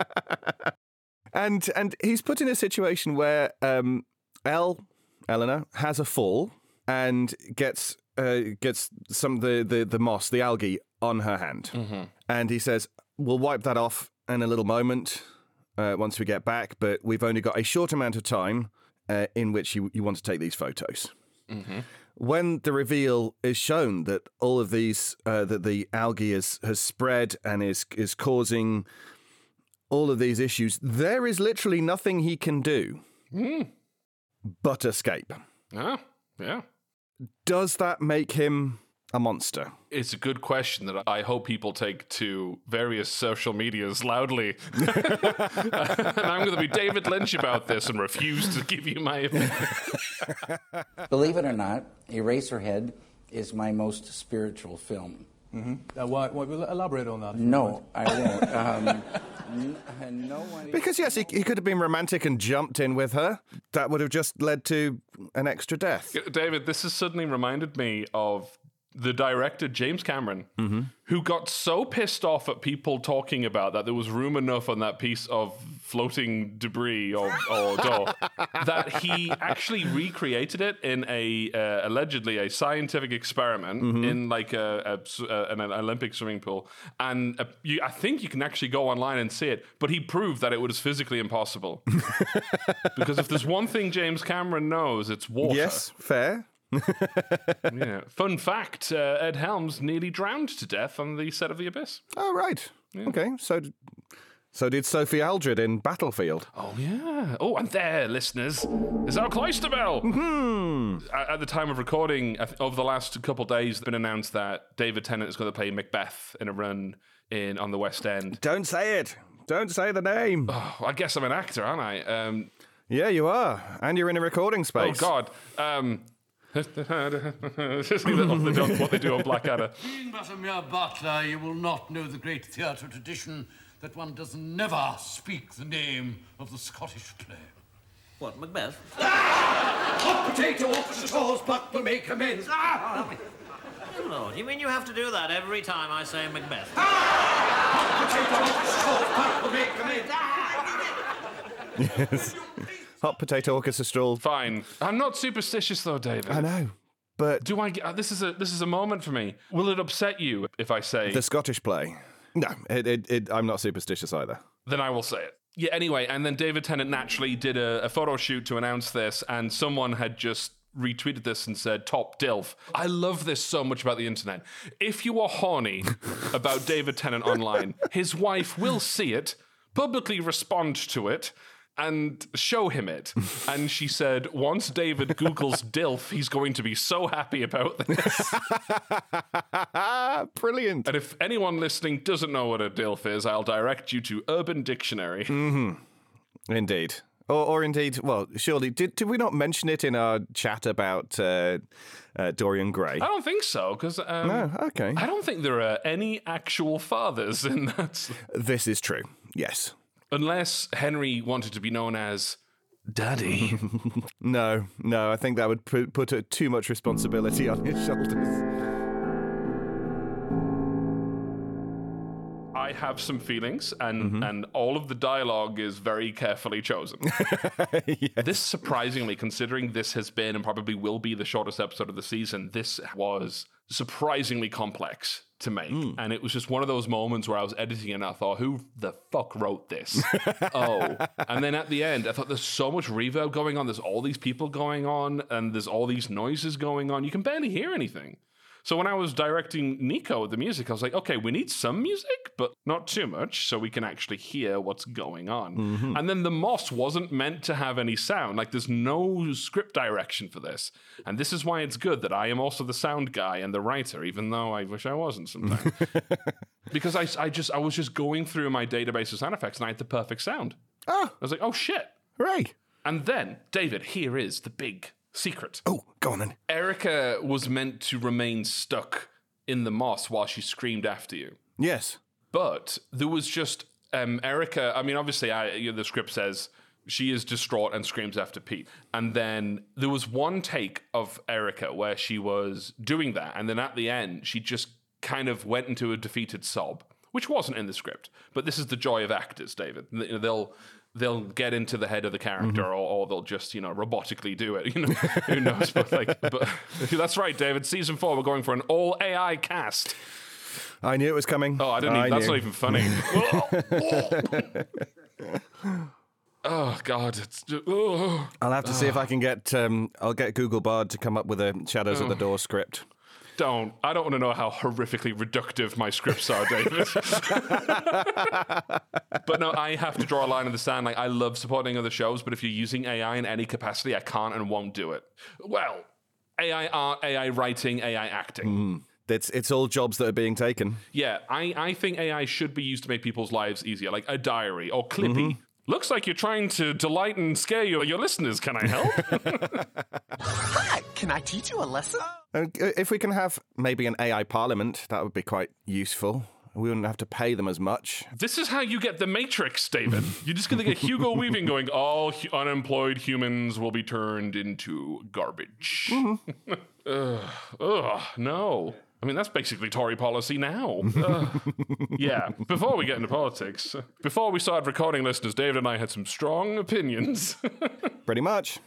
and and he's put in a situation where um, Elle, Eleanor, has a fall and gets uh, gets some of the, the the moss, the algae, on her hand, and he says, "We'll wipe that off in a little moment uh, once we get back, but we've only got a short amount of time uh, in which you you want to take these photos." when the reveal is shown that all of these uh, that the algae is, has spread and is is causing all of these issues, there is literally nothing he can do but escape. Yeah, yeah. Does that make him a monster? It's a good question that I hope people take to various social medias loudly. and I'm going to be David Lynch about this and refuse to give you my opinion. Believe it or not, Eraserhead is my most spiritual film. Mm-hmm. Uh, why, why, elaborate on that. No, I won't. Um, n- no. Because yes, he, he could have been romantic and jumped in with her. That would have just led to an extra death. David, this has suddenly reminded me of the director James Cameron, who got so pissed off at people talking about that there was room enough on that piece of floating debris or, or door that he actually recreated it in a uh, allegedly a scientific experiment in like a, a s- uh, an Olympic swimming pool, and uh, you, I think you can actually go online and see it. But he proved that it was physically impossible because if there's one thing James Cameron knows, it's water. Yes, fair. yeah. Fun fact: uh, Ed Harris nearly drowned to death on the set of The Abyss. Oh right. Okay. So so did Sophie Aldred in Battlefield. Oh yeah. Oh, and there, listeners, is our cloister bell. Hmm. At, at the time of recording, over the last couple of days, it's been announced that David Tennant is going to play Macbeth in a run in on the West End. Don't say it. Don't say the name. Oh, I guess I'm an actor, aren't I? Um, Yeah, you are, and you're in a recording space. oh. God. Um, what they do- what they do on Blackadder. Being but a mere butler, you will not know the great theatre tradition that one does never speak the name of the Scottish play. What, Macbeth? Ah! Hot potato opposite sauce, but will make amends. Ah! Good Lord, you mean you have to do that every time I say Macbeth? Ah! Hot Potato opposite sauce, but will make amends. Ah! yes. Hot potato orchestral. Fine. I'm not superstitious though, David. I know, but Do I? get- uh, This is a this is a moment for me. Will it upset you if I say? the Scottish play. No, it, it, it, I'm not superstitious either. Then I will say it. Yeah. Anyway, and then David Tennant naturally did a, a photo shoot to announce this, and someone had just retweeted this and said top dilf i love this so much about the internet if you are horny about david tennant online his wife will see it publicly respond to it and show him it. and she said, once David Googles DILF, he's going to be so happy about this. Brilliant. And if anyone listening doesn't know what a DILF is, I'll direct you to Urban Dictionary. Mm-hmm. Indeed. Or, or indeed, well, surely, did, did we not mention it in our chat about uh, uh, Dorian Gray? I don't think so, because um, No, okay. I don't think there are any actual fathers in that. This is true, yes. Unless Henry wanted to be known as Daddy. no, no, I think that would put, put too much responsibility on his shoulders. I have some feelings, and Mm-hmm. and all of the dialogue is very carefully chosen. This surprisingly, considering this has been and probably will be the shortest episode of the season, this was surprisingly complex to make, Hmm. and it was just one of those moments where I was editing and I thought, "Who the fuck wrote this?" oh, and then at the end, I thought, "There's so much reverb going on. There's all these people going on, and there's all these noises going on. You can barely hear anything." So when I was directing Nico with the music, I was like, okay, we need some music, but not too much, so we can actually hear what's going on. Mm-hmm. And then the Moss wasn't meant to have any sound. Like there's no script direction for this. And this is why it's good that I am also the sound guy and the writer, even though I wish I wasn't sometimes. because I, I just I was just going through my database of sound effects and I had the perfect sound. Oh. I was like, oh shit. Hooray. And then, David, here is the big secret. Oh, go on then. Erika was meant to remain stuck in the moss while she screamed after you. Yes. But there was just um, Erika. I mean, obviously, I, you know, the script says she is distraught and screams after Pete. And then there was one take of Erika where she was doing that. And then at the end, she just kind of went into a defeated sob, which wasn't in the script. But this is the joy of actors, David. You know, They'll they'll get into the head of the character or, or they'll just you know robotically do it you know who knows but like but that's right david season four we're going for an all ai cast I knew it was coming. Oh, I didn't. Even, that's not even funny. oh God, it's just, oh. I'll have to see if I can get. Um, I'll get Google Bard to come up with a Shadows at the Oh. Door script. Don't. I don't want to know how horrifically reductive my scripts are, David. but no, I have to draw a line in the sand. Like I love supporting other shows, but if you're using AI in any capacity, I can't and won't do it. Well, AI art, AI writing, AI acting. Mm. It's it's all jobs that are being taken. Yeah, I, I think AI should be used to make people's lives easier, like a diary or Clippy. Looks like you're trying to delight and scare your, your listeners. Can I help? Hi, can I teach you a lesson? Um, if we can have maybe an AI parliament, that would be quite useful. We wouldn't have to pay them as much. This is how you get the Matrix, David. You're just going to get Hugo Weaving going, all hu- unemployed humans will be turned into garbage. Mm-hmm. ugh, ugh, no. I mean, that's basically Tory policy now. Ugh. yeah, before we get into politics, before we started recording, listeners, David and I had some strong opinions. Pretty much.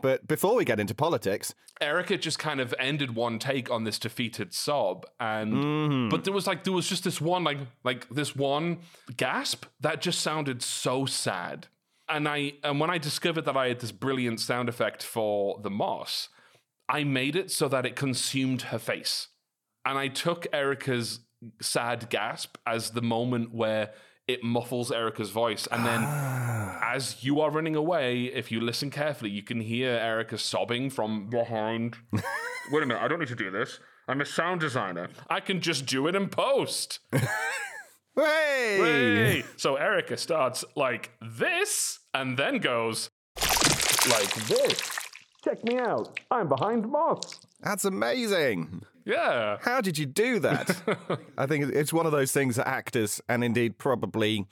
But before we get into politics, Erika just kind of ended one take on this defeated sob, and mm-hmm. but there was like there was just this one like like this one gasp that just sounded so sad. And I and when I discovered that I had this brilliant sound effect for the moss, I made it so that it consumed her face, and I took Erika's sad gasp as the moment where it muffles Erika's voice, and then ah. as you are running away, if you listen carefully, you can hear Erika sobbing from behind. Wait a minute, I don't need to do this. I'm a sound designer. I can just do it in post. Hey! Hey! So Erika starts like this and then goes like this. Check me out. I'm behind Moss. That's amazing. Yeah. How did you do that? I think it's one of those things that actors and indeed probably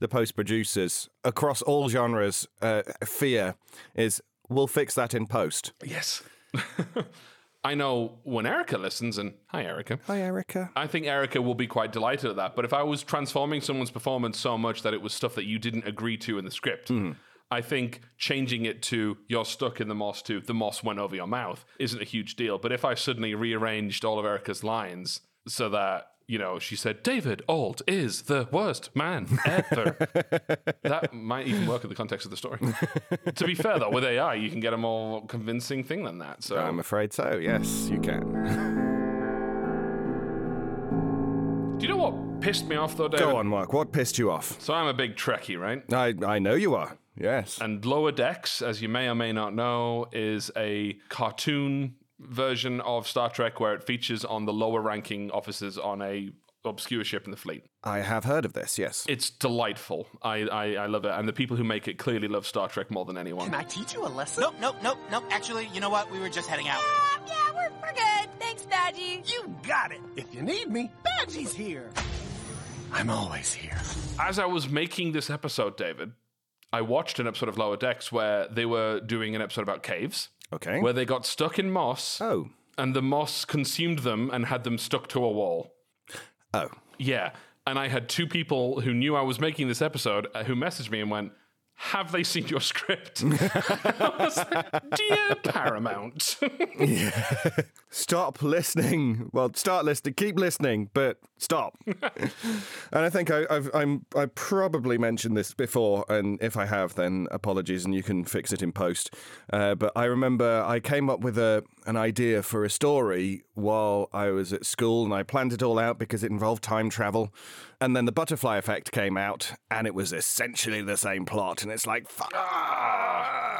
the post producers across all genres uh, fear is we'll fix that in post. Yes. I know when Erika listens, and hi, Erika. Hi, Erika. I think Erika will be quite delighted at that. But if I was transforming someone's performance so much that it was stuff that you didn't agree to in the script, I think changing it to you're stuck in the moss to the moss went over your mouth isn't a huge deal. But if I suddenly rearranged all of Erika's lines so that, you know, she said, David Ault is the worst man ever, that might even work in the context of the story. to be fair, though, with AI, you can get a more convincing thing than that. So I'm afraid so. Yes, you can. Do you know what pissed me off, though, David? Go on, Mark. What pissed you off? So I'm a big Trekkie, right? I, I know you are. Yes. And Lower Decks, as you may or may not know, is a cartoon version of Star Trek where it features on the lower ranking officers on a obscure ship in the fleet. I have heard of this, yes. It's delightful. I, I, I love it. And the people who make it clearly love Star Trek more than anyone. Can I teach you a lesson? Nope, nope, nope, nope. Actually, you know what? We were just heading out. Yeah, yeah, we're, we're good. Thanks, Badgey. You got it. If you need me, Badgey's here. I'm always here. As I was making this episode, David, I watched an episode of Lower Decks where they were doing an episode about caves. Okay. Where they got stuck in moss. Oh. And the moss consumed them and had them stuck to a wall. Oh. Yeah. And I had two people who knew I was making this episode uh, who messaged me and went, have they seen your script? Like, Dear Paramount. Stop listening. Well, start listening. Keep listening, but stop. and I think I, I've I'm I probably mentioned this before, and if I have, then apologies, and you can fix it in post. Uh, but I remember I came up with a an idea for a story while I was at school, and I planned it all out because it involved time travel. And then the butterfly effect came out, and it was essentially the same plot. And it's like, fuck.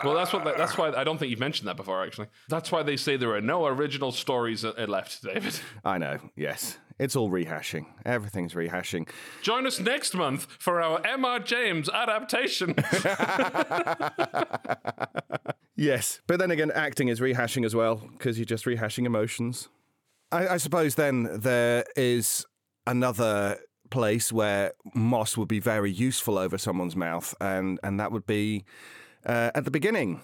Well, that's what. That's why I don't think you've mentioned that before. Actually, that's why they say there are no original stories left, David. I know. Yes, it's all rehashing. Everything's rehashing. Join us next month for our M.R. James adaptation. Yes, but then again, acting is rehashing as well because you're just rehashing emotions. I, I suppose then there is another place where moss would be very useful over someone's mouth, and and that would be uh, at the beginning.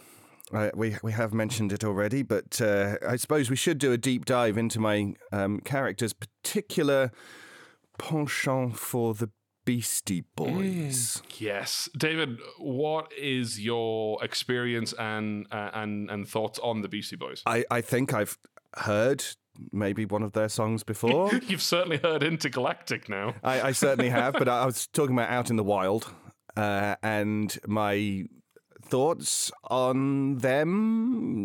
Uh, we we have mentioned it already, but uh, I suppose we should do a deep dive into my um, character's particular penchant for the Beastie Boys. yes, David. What is your experience and uh, and and thoughts on the Beastie Boys? I, I think I've heard maybe one of their songs before. You've certainly heard Intergalactic now. I, I certainly have, but I was talking about Out in the Wild, uh, and my thoughts on them.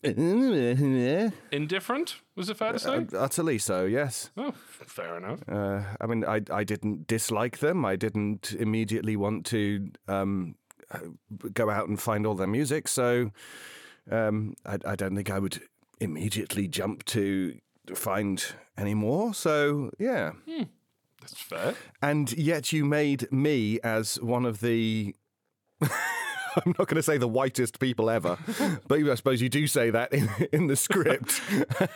Indifferent? Was it fair to say? Uh, utterly so, yes. Oh, fair enough. Uh, I mean, I, I didn't dislike them. I didn't immediately want to um, uh, go out and find all their music. So um, I, I don't think I would immediately jump to find any more. So, yeah. Hmm. That's fair. And yet you made me as one of the. I'm not going to say the whitest people ever, but I suppose you do say that in, in the script.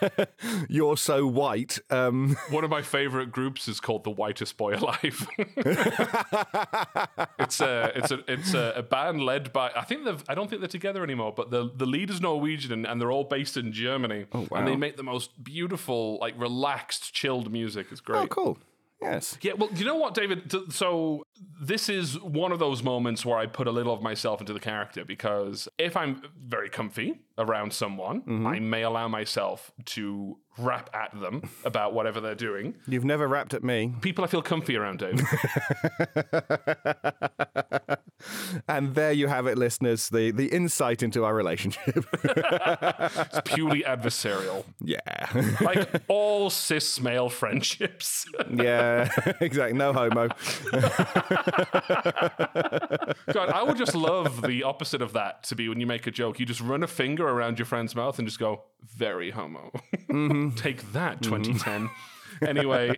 You're so white. Um, One of my favorite groups is called the Whitest Boy Alive. it's a it's a it's a, a, band led by I think they've I don't think they're together anymore, but the the lead is Norwegian and, and they're all based in Germany. Oh, wow. And they make the most beautiful, like relaxed, chilled music. It's great. Oh, cool. Yes. Yeah, well, you know what, David? So, this is one of those moments where I put a little of myself into the character because if I'm very comfy around someone, Mm-hmm. I may allow myself to rap at them about whatever they're doing. You've never rapped at me. People I feel comfy around, David. and there you have it, listeners the, the insight into our relationship. it's purely adversarial. Yeah. like all cis male friendships. yeah, exactly. No homo. God, I would just love the opposite of that to be when you make a joke, you just run a finger around your friend's mouth and just go, very homo. Mm-hmm. Take that, 2010. anyway,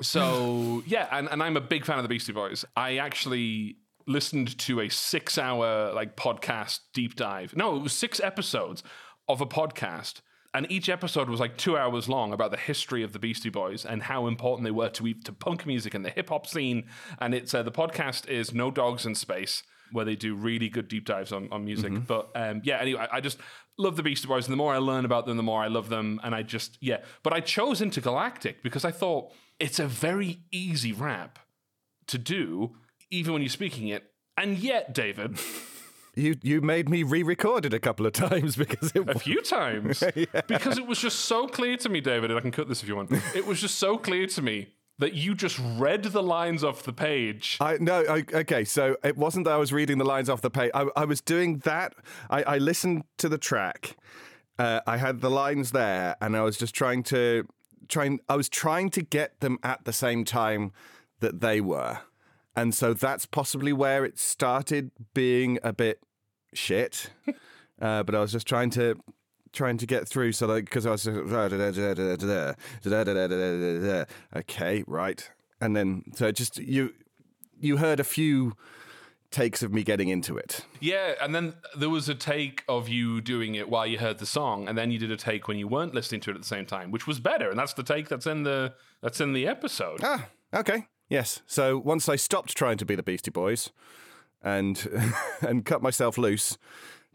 so yeah, and, and I'm a big fan of the Beastie Boys. I actually listened to a six hour like podcast deep dive. No, it was six episodes of a podcast. And each episode was like two hours long about the history of the Beastie Boys and how important they were to to punk music and the hip hop scene. And it's uh, the podcast is No Dogs in Space, where they do really good deep dives on, on music. Mm-hmm. But um, yeah, anyway, I, just love the Beastie Boys, and the more I learn about them, the more I love them. And I just yeah, but I chose Intergalactic because I thought it's a very easy rap to do, even when you're speaking it. And yet, David. You you made me re-record it a couple of times because it a few times because it was just so clear to me, David. And I can cut this if you want. It was just so clear to me that you just read the lines off the page. I no, I, okay. So it wasn't that I was reading the lines off the page. I, I was doing that. I, I listened to the track. Uh, I had the lines there, and I was just trying to trying. I was trying to get them at the same time that they were. and so that's possibly where it started being a bit shit. uh, but I was just trying to trying to get through, so like because I was okay, right, and then so just you you heard a few takes of me getting into it. Yeah, and then there was a take of you doing it while you heard the song, and then you did a take when you weren't listening to it at the same time, which was better, and that's the take that's in the that's in the episode. Ah, okay. Yes. So once I stopped trying to be the Beastie Boys and and cut myself loose,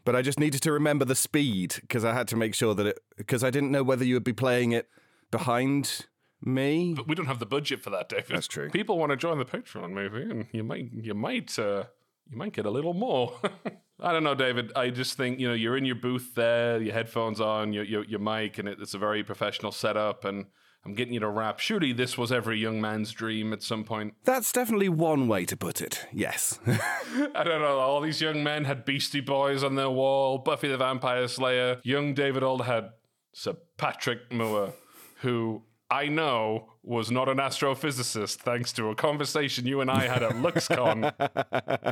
but I just needed to remember the speed because I had to make sure that it because I didn't know whether you would be playing it behind me. But we don't have the budget for that, David. That's true. People want to join the Patreon, maybe, and you might you might uh, you might get a little more. I don't know, David. I just think you know you're in your booth there, your headphones on, your your, your mic, and it, it's a very professional setup. And I'm getting you to rap. Surely this was every young man's dream at some point. That's definitely one way to put it. Yes. I don't know. All these young men had Beastie Boys on their wall. Buffy the Vampire Slayer. Young David Ault had Sir Patrick Moore, who I know was not an astrophysicist thanks to a conversation you and I had at LuxCon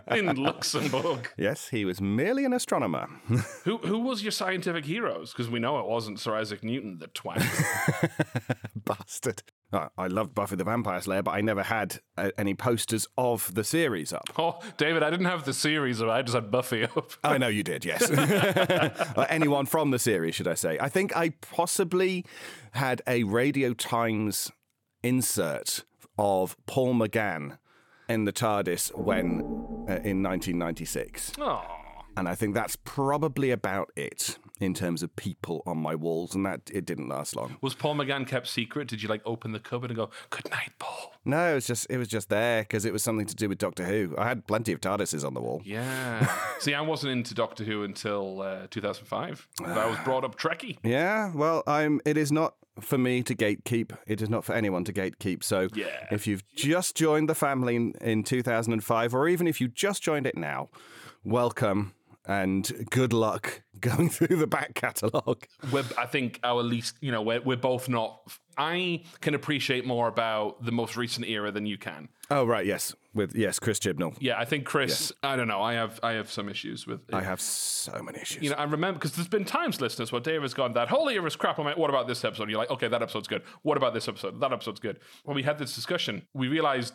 in Luxembourg. yes, he was merely an astronomer. Who who was your scientific heroes? Because we know it wasn't Sir Isaac Newton, the twat. Bastard. Uh, I loved Buffy the Vampire Slayer, but I never had uh, any posters of the series up. Oh, David, I didn't have the series, I just had Buffy up. I know you did, yes. Or anyone from the series, should I say. I think I possibly had a Radio Times insert of Paul McGann in the TARDIS when uh, in 1996. Oh. And I think that's probably about it in terms of people on my walls, and that it didn't last long. Was Paul McGann kept secret? Did you like open the cupboard and go, "Good night, Paul"? No, it was just it was just there because it was something to do with Doctor Who. I had plenty of TARDISes on the wall. Yeah. See, I wasn't into Doctor Who until uh, 2005. I was brought up Trekkie. Yeah, well, I'm. It is not for me to gatekeep. It is not for anyone to gatekeep. So, Yeah. if you've just joined the family in, in 2005, or even if you just joined it now, welcome and good luck going through the back catalogue. We're, I think our least, you know, we're, we're both not. I can appreciate more about the most recent era than you can. Oh right, yes, with yes, Chris Chibnall. Yeah, I think Chris. I don't know. I have I have some issues with. It. I have so many issues. You know, I remember because there's been times, listeners, where Dave has gone, "That whole era's crap." I'm like, "What about this episode?" You're like, "Okay, that episode's good." What about this episode? That episode's good. When we had this discussion, we realized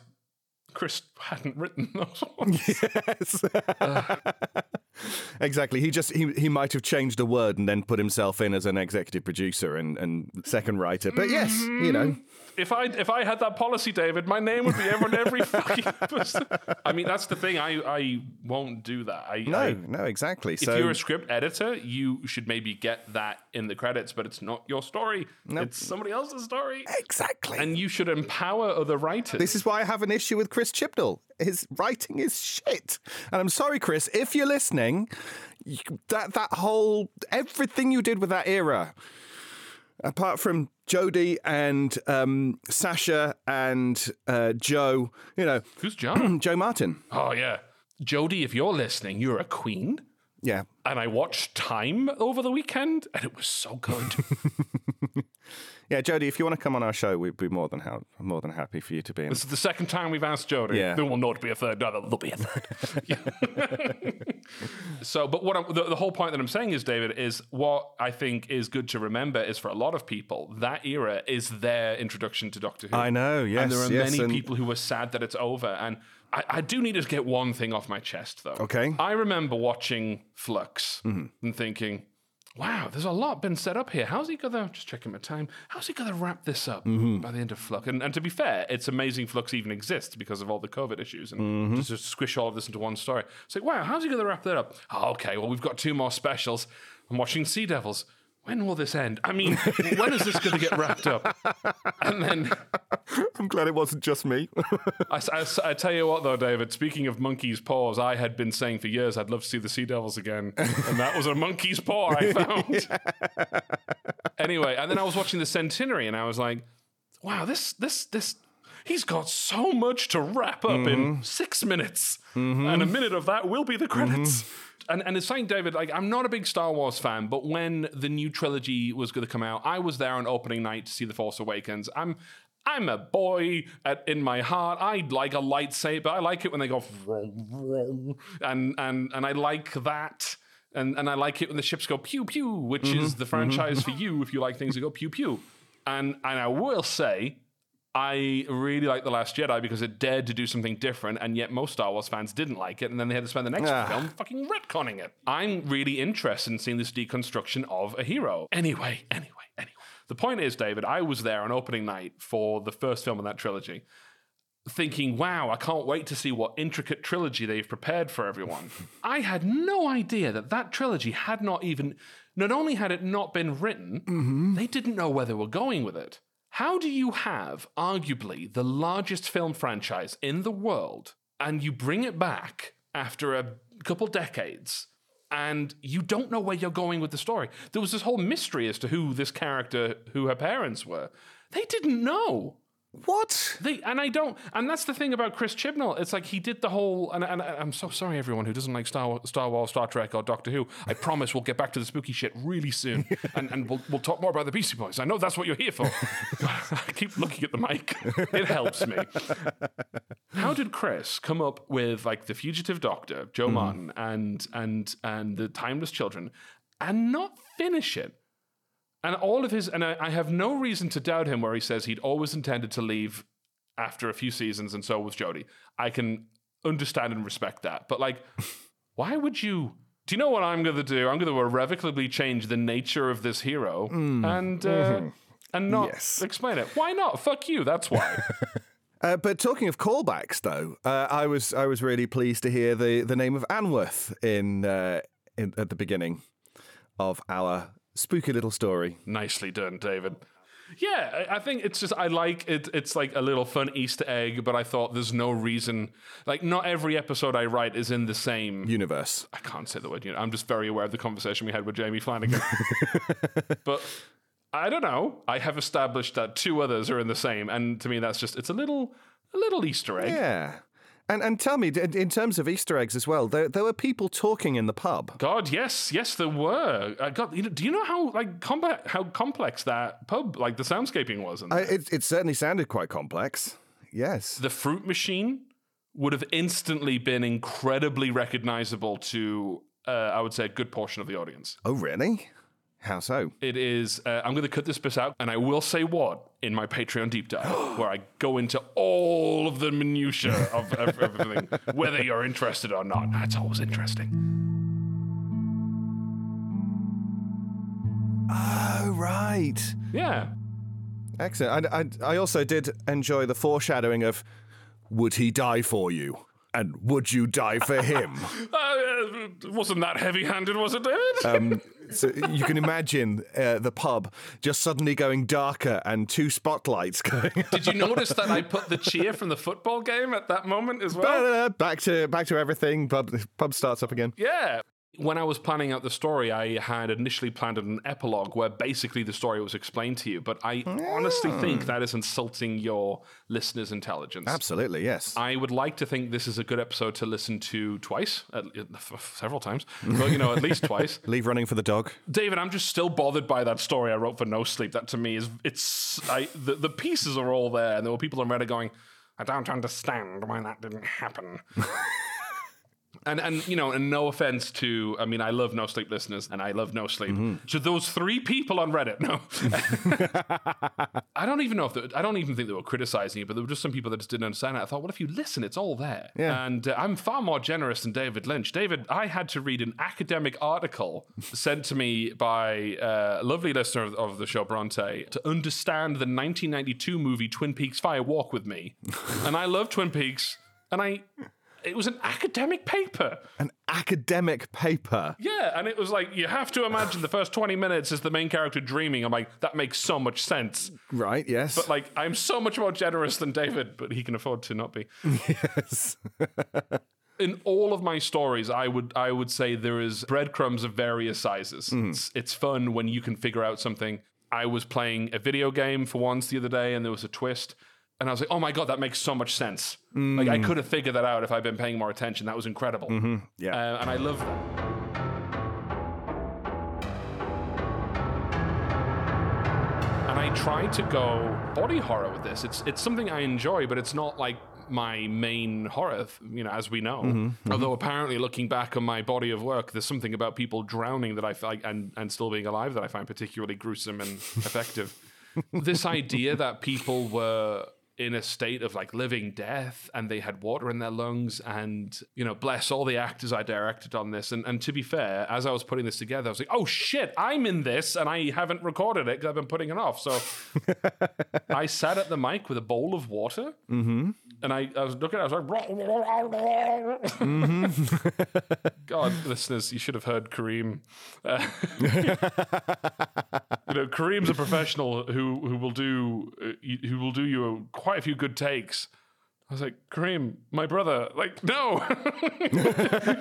Chris hadn't written those ones. Yes. exactly. He just he he might have changed a word and then put himself in as an executive producer and, and second writer. But yes, you know. If I if I had that policy, David, my name would be on every fucking episode. I mean, that's the thing. I I won't do that. I, No, I- no, exactly. If so you're a script editor, you should maybe get that in the credits, but it's not your story. It's somebody else's story. Exactly. And you should empower other writers. This is why I have an issue with Chris Chibnall. His writing is shit. And I'm sorry, Chris, if you're listening, that that whole everything you did with that era, apart from Jodie and um, Sasha and uh, Jo, you know, who's Jo? Jo Martin. Oh yeah, Jodie, if you're listening, you're a queen. Yeah. And I watched Time over the weekend, and it was so good. Yeah, Jodie, if you want to come on our show, we'd be more than ha- more than happy for you to be in. this is the second time we've asked Jodie. Yeah. There will not be a third. No, there'll be a third. so, but what I'm, the, the whole point that I'm saying is, David, is what I think is good to remember is for a lot of people, that era is their introduction to Doctor Who. I know, yes, And there are yes, many and- people who are sad that it's over. And I, I do need to get one thing off my chest, though. Okay. I remember watching Flux Mm-hmm. and thinking, wow, there's a lot been set up here. How's he gonna just checking my time? How's he gonna wrap this up Mm-hmm. by the end of Flux? And, and to be fair, it's amazing Flux even exists because of all the COVID issues and Mm-hmm. just to squish all of this into one story. It's like, wow, how's he gonna wrap that up? Oh, okay, well we've got two more specials. I'm watching Sea Devils. When will this end? I mean, when is this going to get wrapped up? And then I'm glad it wasn't just me. I, I- I tell you what, though, David. Speaking of monkey's paws, I had been saying for years I'd love to see the Sea Devils again, and that was a monkey's paw I found. anyway, and then I was watching the Centenary, and I was like, "Wow, this, this, this." He's got so much to wrap up in mm-hmm. six minutes, mm-hmm. and a minute of that will be the credits. Mm-hmm. And and it's saying, David, like I'm not a big Star Wars fan, but when the new trilogy was going to come out, I was there on opening night to see The Force Awakens. I'm I'm a boy at, in my heart. I like a lightsaber. I like it when they go vroom, vroom, and and and I like that. And and I like it when the ships go pew pew, which Mhm, is the franchise mhm. for you if you like things that go pew pew. And and I will say, I really like The Last Jedi because it dared to do something different, and yet most Star Wars fans didn't like it, and then they had to spend the next Ah. film fucking retconning it. I'm really interested in seeing this deconstruction of a hero. Anyway, anyway, anyway. The point is, David, I was there on opening night for the first film in that trilogy, thinking, wow, I can't wait to see what intricate trilogy they've prepared for everyone. I had no idea that that trilogy had not even, not only had it not been written, they didn't know where they were going with it. How do you have arguably the largest film franchise in the world and you bring it back after a couple decades and you don't know where you're going with the story? There was this whole mystery as to who this character, who her parents were. They didn't know. What? They and I don't, and that's the thing about Chris Chibnall. It's like he did the whole, and, and I'm so sorry everyone who doesn't like Star Star Wars, Star Trek, or Doctor Who. I promise we'll get back to the spooky shit really soon, and and we'll we'll talk more about the Beastie Boys. I know that's what you're here for. I keep looking at the mic. It helps me. How did Chris come up with like the Fugitive Doctor, Jo mm-hmm. Martin, and and and the Timeless Children, and not finish it? And all of his, and I, I have no reason to doubt him where he says he'd always intended to leave after a few seasons, and so was Jodie. I can understand and respect that. But like, why would you? Do you know what I'm going to do? I'm going to irrevocably change the nature of this hero and uh, Mhm. and not Yes. explain it. Why not? Fuck you. That's why. Uh, but talking of callbacks, though, uh, I was I was really pleased to hear the, the name of Anworth in, uh, in at the beginning of our spooky little story. Nicely done, David. Yeah, I think it's just I like it. It's like a little fun Easter egg, but I thought there's no reason. Like, not every episode I write is in the same universe. I can't say the word. You know, I'm just very aware of the conversation we had with Jamie Flanagan. but I don't know. I have established that two others are in the same, and to me, that's just it's a little a little Easter egg. Yeah. And and tell me, in terms of Easter eggs as well, there, there were people talking in the pub. God, yes, yes, there were. I got. You know, do you know how like complex how complex that pub, like the soundscaping was? In I, it, it certainly sounded quite complex. Yes. the fruit machine would have instantly been incredibly recognizable to, uh, I would say, a good portion of the audience. Oh, really? How so? It is. Uh, I'm going to cut this bit out, and I will say what in my Patreon deep dive, where I go into all of the minutia of, of everything, whether you're interested or not. That's always interesting. Oh, right. Yeah. Excellent. I, I, I also did enjoy the foreshadowing of would he die for you? And would you die for him? Uh, wasn't that heavy-handed, was it, David? um, so you can imagine uh, the pub just suddenly going darker and two spotlights going. Did you notice that I put the cheer from the football game at that moment as well? back to back to everything. Pub pub starts up again. Yeah. When I was planning out the story, I had initially planned an epilogue where basically the story was explained to you. But I honestly hmm. think that is insulting your listeners' intelligence. Absolutely, yes. I would like to think this is a good episode to listen to twice, at, uh, f- several times, but you know, at least twice. Leave running for the dog. David, I'm just still bothered by that story I wrote for No Sleep. That to me is it's I the, the pieces are all there, and there were people on Reddit going, "I don't understand why that didn't happen." and and you know, and no offense to, I mean, I love No Sleep listeners, and I love No Sleep. To those three people on Reddit, no, I don't even know if they, I don't even think they were criticizing you, but there were just some people that just didn't understand it. I thought, well, if you listen, it's all there. Yeah. And uh, I'm far more generous than David Lynch. David, I had to read an academic article sent to me by uh, a lovely listener of, of the show, Bronte, to understand the 1992 movie Twin Peaks Fire Walk with Me. and I love Twin Peaks, and I. It was an academic paper. An academic paper. Yeah, and it was like you have to imagine the first 20 minutes is the main character dreaming. I'm like, that makes so much sense. Right, yes. But like I'm so much more generous than David, but he can afford to not be. yes. In all of my stories, I would I would say there is breadcrumbs of various sizes. Mm-hmm. It's, it's fun when you can figure out something. I was playing a video game for once the other day, and there was a twist. And I was like, "Oh my god, that makes so much sense! Like I Mm. could have figured that out if I'd been paying more attention. That was incredible." Mhm, Yeah. Uh, and I love that. and I try to go body horror with this. It's it's something I enjoy, but it's not like my main horror, you know, as we know. Mhm, mhm. Although apparently, looking back on my body of work, there's something about people drowning that I find and and still being alive that I find particularly gruesome and effective. this idea that people were in a state of like living death and they had water in their lungs and you know bless all the actors i directed on this. And, and to be fair as i was putting this together i was like oh shit i'm in this and i haven't recorded it because i've been putting it off. So i sat at the mic with a bowl of water. Mm-hmm. And I, I was looking, I was like, God, listeners, you should have heard Karim. Uh, you know, Karim's a professional who who will do uh, who will do you quite a few good takes. I was like, Karim, my brother, like, no,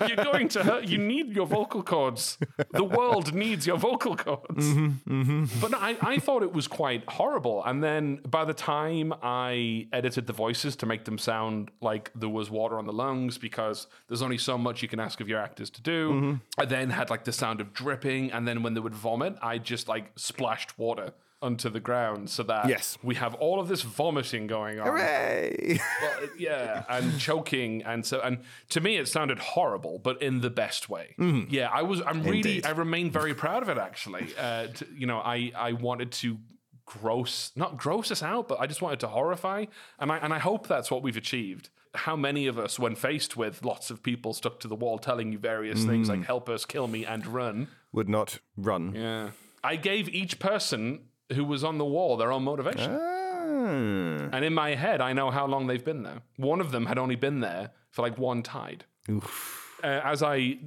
you're going to hurt. You need your vocal cords. The world needs your vocal cords. Mm-hmm. But no, I, I thought it was quite horrible. And then by the time I edited the voices to make them sound like there was water on the lungs, because there's only so much you can ask of your actors to do, Mhm. I then had like the sound of dripping. And then when they would vomit, I just like splashed water onto the ground so that Yes. we have all of this vomiting going on. Hooray! Well, yeah, and choking, and so and to me it sounded horrible, but in the best way. Mhm. Yeah, I was. I'm really. Indeed. I remain very proud of it. Actually, uh, to, you know, I I wanted to gross, not gross us out, but I just wanted to horrify, and I and I hope that's what we've achieved. How many of us, when faced with lots of people stuck to the wall telling you various things Mm. like "help us, kill me, and run," Would not run. yeah, I gave each person who was on the wall their own motivation. Ah. And in my head, I know how long they've been there. One of them had only been there for like one tide. Oof. Uh, as I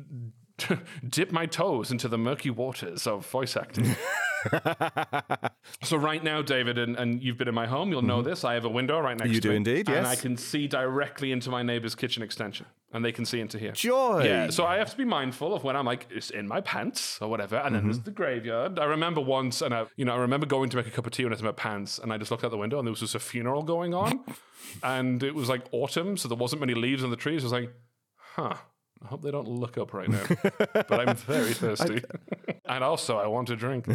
dip my toes into the murky waters of voice acting. so right now, David, and, and you've been in my home, you'll know this. I have a window right next Mm-hmm. You to do me. indeed, And yes. I can see directly into my neighbor's kitchen extension. And they can see into here. Joy. Yeah, so I have to be mindful of when I'm like, it's in my pants or whatever. And then Mm-hmm. there's the graveyard. I remember once, and I, you know, I remember going to make a cup of tea when it's in my pants, and I just looked out the window, and there was just a funeral going on, and it was like autumn, so there wasn't many leaves on the trees. I was like, huh. I hope they don't look up right now, but I'm very thirsty, and also I want a drink.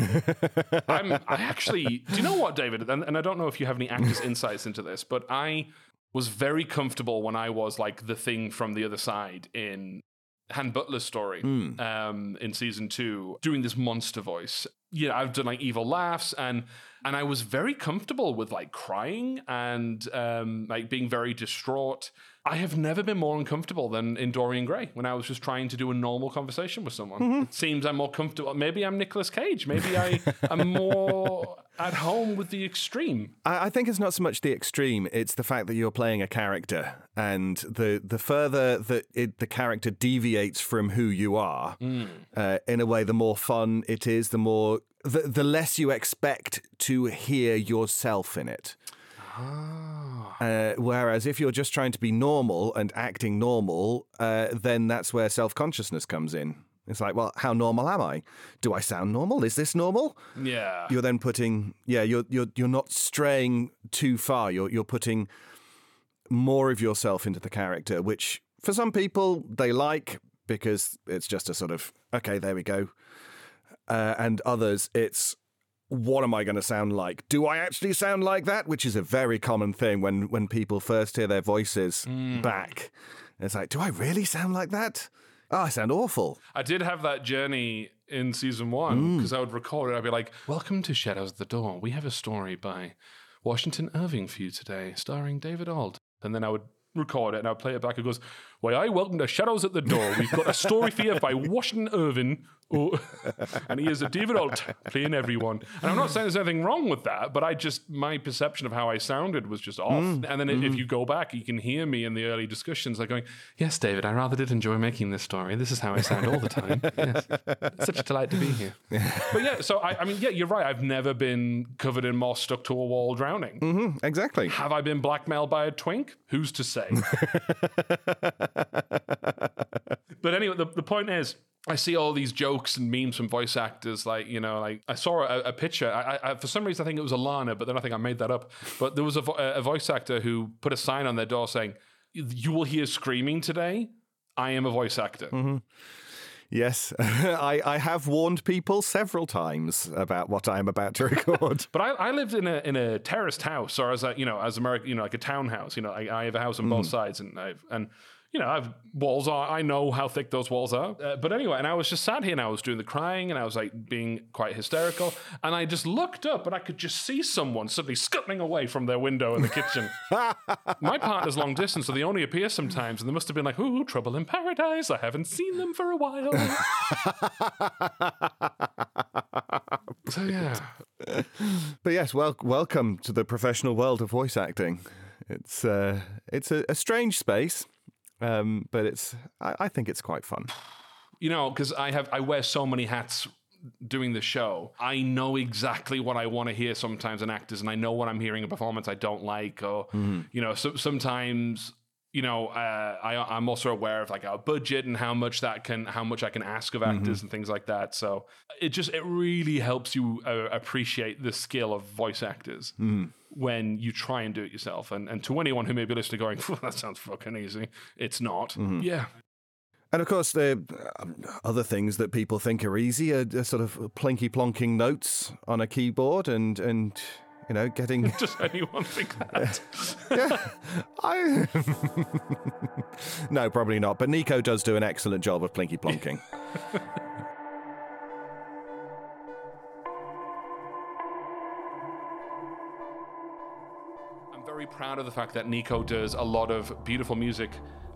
I'm. I actually. Do you know what, David? And, and I don't know if you have any actors' insights into this, but I was very comfortable when I was like the thing from the other side in Han Butler's story Hmm. um, in season two, doing this monster voice. Yeah, I've done like evil laughs and and I was very comfortable with like crying and um, like being very distraught. I have never been more uncomfortable than in Dorian Gray when I was just trying to do a normal conversation with someone. Mm-hmm. It seems I'm more comfortable. Maybe I'm Nicolas Cage. Maybe I am more at home with the extreme. I, I think it's not so much the extreme; it's the fact that you're playing a character, and the the further that it, the character deviates from who you are, uh, in a way, the more fun it is. The more the, the less you expect to hear yourself in it. Uh, whereas if you're just trying to be normal and acting normal, uh, then that's where self consciousness comes in. It's like, well, how normal am I? Do I sound normal? Is this normal? Yeah. You're then putting, yeah, you're you're you're not straying too far. You're you're putting more of yourself into the character, which for some people they like because it's just a sort of okay, there we go, uh, and others it's what am I going to sound like? Do I actually sound like that? Which is a very common thing when when people first hear their voices mm. back. It's like, do I really sound like that? Oh, I sound awful. I did have that journey in season one mm. because I would record it. I'd be like, "Welcome to Shadows at the Door. We have a story by Washington Irving for you today, starring David Ault." And then I would record it and I'd play it back. It goes, "Why, I welcome to Shadows at the Door. We've got a story for you by Washington Irving, oh, and he is a David Ault playing everyone." And I'm not saying there's anything wrong with that, but I just my perception of how I sounded was just off. Mm, And then if you go back, you can hear me in the early discussions, like going, "Yes, David, I rather did enjoy making this story. This is how I sound all the time. Yes, it's such a delight to be here." but yeah, so I, I mean, yeah, you're right. I've never been covered in moss, stuck to a wall, drowning. hmm exactly. Have I been blackmailed by a twink? Who's to say? but anyway, the, the point is, I see all these jokes and memes from voice actors. Like, you know, like I saw a, a picture. I, I, for some reason, I think it was Alana, but then I think I made that up. But there was a, vo- a voice actor who put a sign on their door saying, You will hear screaming today. I am a voice actor. hmm Yes, I, I have warned people several times about what I am about to record. But I, I lived in a in a terraced house, or as a you know as American you know like a townhouse. You know, I, I have a house on both Mhm. sides, and I've and you know I've walls. Are, I know how thick those walls are. Uh, but anyway, and I was just sat here, and I was doing the crying, and I was like being quite hysterical, and I just looked up, and I could just see someone suddenly scuttling away from their window in the kitchen. My partner's long distance, so they only appear sometimes, and they must have been like, "Ooh, trouble in paradise! I haven't seen them for a while." so yeah. but yes, well, welcome to the professional world of voice acting. It's uh, it's a, a strange space, um, but it's I, I think it's quite fun. you know because i have i wear so many hats doing the show i know exactly what i want to hear sometimes in actors and i know when i'm hearing a performance i don't like or Mhm. you know so, sometimes you know uh, I, i'm also aware of like our budget and how much that can how much i can ask of actors Mhm. and things like that so it just it really helps you uh, appreciate the skill of voice actors Mhm. When you try and do it yourself and, and to anyone who may be listening going that sounds fucking easy it's not Mhm. yeah And of course, the um, other things that people think are easy are, are sort of plinky plonking notes on a keyboard and and you know getting. Does anyone think that? yeah, I. no, probably not. But Nico does do an excellent job of plinky plonking. Very proud of the fact that Nico does a lot of beautiful music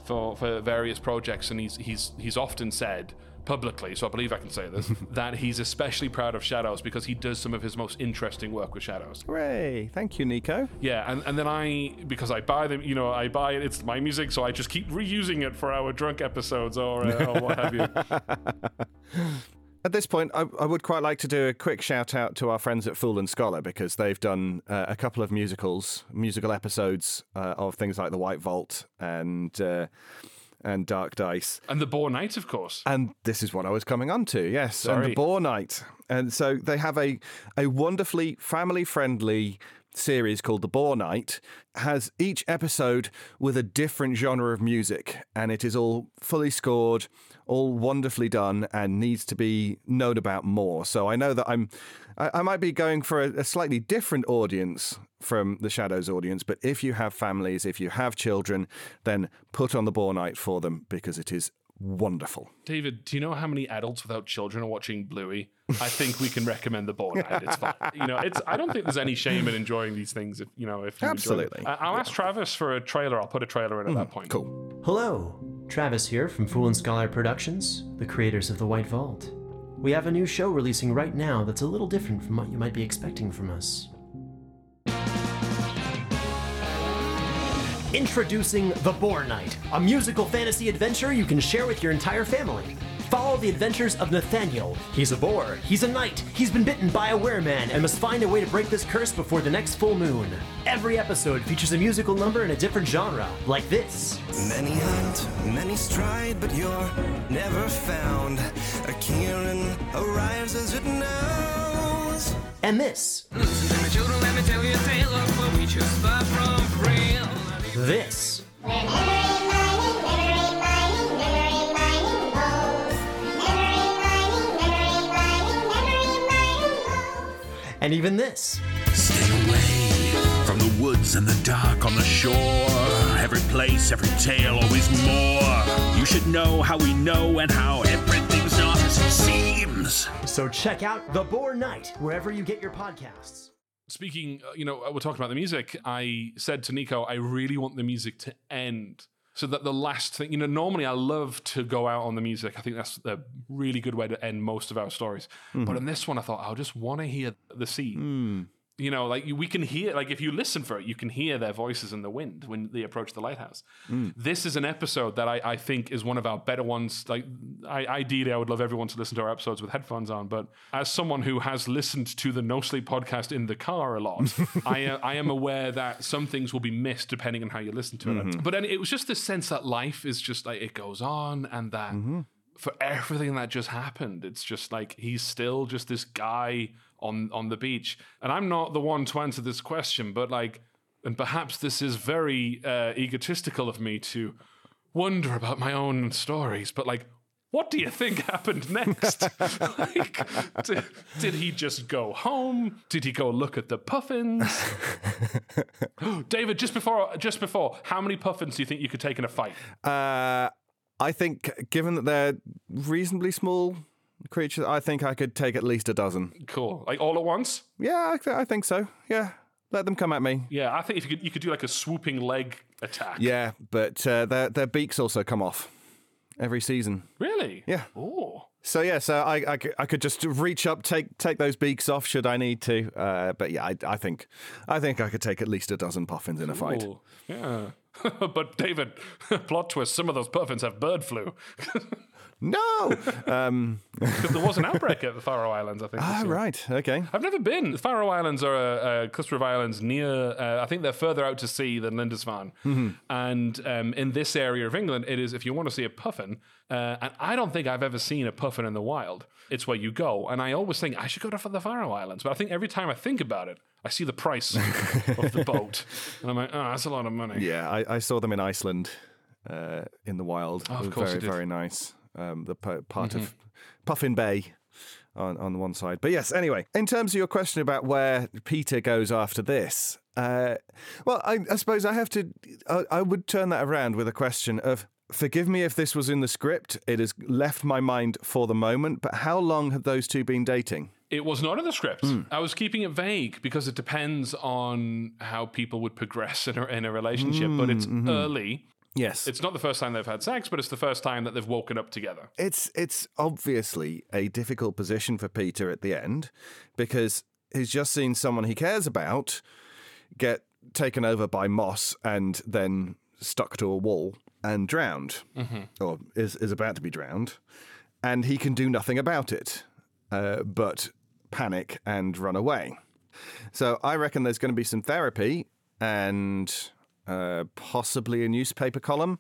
for, for various projects, and he's he's he's often said publicly, so I believe I can say this, that he's especially proud of Shadows because he does some of his most interesting work with Shadows. Hooray! Thank you, Nico. Yeah, and, and then I because I buy them, you know, I buy it. It's my music, so I just keep reusing it for our drunk episodes or, uh, or what have you. At this point, I, I would quite like to do a quick shout out to our friends at Fool and Scholar because they've done uh, a couple of musicals, musical episodes uh, of things like The White Vault and uh, and Dark Dice. And the Boar Knight, of course. And this is what I was coming on to, yes. And Sorry. the Boar Knight. And so they have a, a wonderfully family friendly series called The Boar Knight, has each episode with a different genre of music, and it is all fully scored, all wonderfully done, and needs to be known about more. So I know that I'm I, I might be going for a, a slightly different audience from the Shadows audience, but if you have families, if you have children, then put on the Boar Knight for them because it is wonderful. David, do you know how many adults without children are watching Bluey? I think we can recommend the Boar Knight. It's fine. You know, it's. I don't think there's any shame in enjoying these things. If you know, if you enjoy them. Absolutely. I- I'll ask Travis for a trailer. I'll put a trailer in at hmm, that point. Cool. Hello, Travis here from Fool and Scholar Productions, the creators of The White Vault. We have a new show releasing right now that's a little different from what you might be expecting from us. Introducing The Boar Knight, a musical fantasy adventure you can share with your entire family. Follow the adventures of Nathaniel. He's a boar, he's a knight, he's been bitten by a wereman, and must find a way to break this curse before the next full moon. Every episode features a musical number in a different genre, like this. Many hunt, many stride, but you're never found. A Kieran arrives as it knows. And this. Listen to me, children, let me tell you a tale of where we just far from real. This. And even this. Stay away from the woods and the dark on the shore. Every place, every tale, always more. You should know how we know and how everything's not as it seems. So check out The Boar Knight wherever you get your podcasts. Speaking, uh, you know, we're talking about the music. I said to Nico, I really want the music to end. So that the last thing, you know, normally I love to go out on the music. I think that's a really good way to end most of our stories. But Mhm. in this one, I thought, I just want to hear the sea. Hmm. You know, like we can hear, like if you listen for it, you can hear their voices in the wind when they approach the lighthouse. Mm. This is an episode that I, I think is one of our better ones. Like, I, ideally, I would love everyone to listen to our episodes with headphones on. But as someone who has listened to the No Sleep podcast in the car a lot, I, uh, I am aware that some things will be missed depending on how you listen to it. Mhm. But it was just this sense that life is just like it goes on, and that for everything that just happened. It's just like he's still just this guy on on the beach. And I'm not the one to answer this question, but like and perhaps this is very uh, egotistical of me to wonder about my own stories, but like What do you think happened next? like, did, did he just go home? Did he go look at the puffins? David, just before, just before, how many puffins do you think you could take in a fight? Uh, I think, given that they're reasonably small creatures, I think I could take at least a dozen. Cool, like all at once. Yeah, I, th- I think so. Yeah, let them come at me. Yeah, I think if you could, you could do like a swooping leg attack. Yeah, but uh, their their beaks also come off every season. Really? Yeah. Oh. So yeah, so I I could just reach up, take take those beaks off should I need to. Uh, but yeah, I, I think I think I could take at least a dozen puffins in a fight. Cool. Yeah. but David, plot twist: some of those puffins have bird flu. No. um, Because there was an outbreak at the Farne Islands, I think. ah, year. right. Okay. I've never been. The Farne Islands are a, a cluster of islands near, uh, I think they're further out to sea than Lindisfarne. Mhm. And um, in this area of England, it is, if you want to see a puffin, uh, and I don't think I've ever seen a puffin in the wild, it's where you go. And I always think I should go to the Farne Islands. But I think every time I think about it, I see the price of the boat. And I'm like, oh, that's a lot of money. Yeah, I, I saw them in Iceland uh, in the wild. Oh, of course very very nice. Um, the p- part Mhm. of Puffin Bay on on the one side. But yes, anyway, in terms of your question about where Peter goes after this, uh, well, I, I suppose I have to. I, I would turn that around with a question of. Forgive me if this was in the script. It has left my mind for the moment. But how long had those two been dating? It was not in the script. Hmm. I was keeping it vague because it depends on how people would progress in a, in a relationship. but it's Mm, mhm. early. Yes. It's not the first time they've had sex, but it's the first time that they've woken up together. It's it's obviously a difficult position for Peter at the end because he's just seen someone he cares about get taken over by moss and then stuck to a wall and drowned, Mhm. or is is about to be drowned, and he can do nothing about it, uh, but panic and run away. So I reckon there's going to be some therapy and uh, possibly a newspaper column.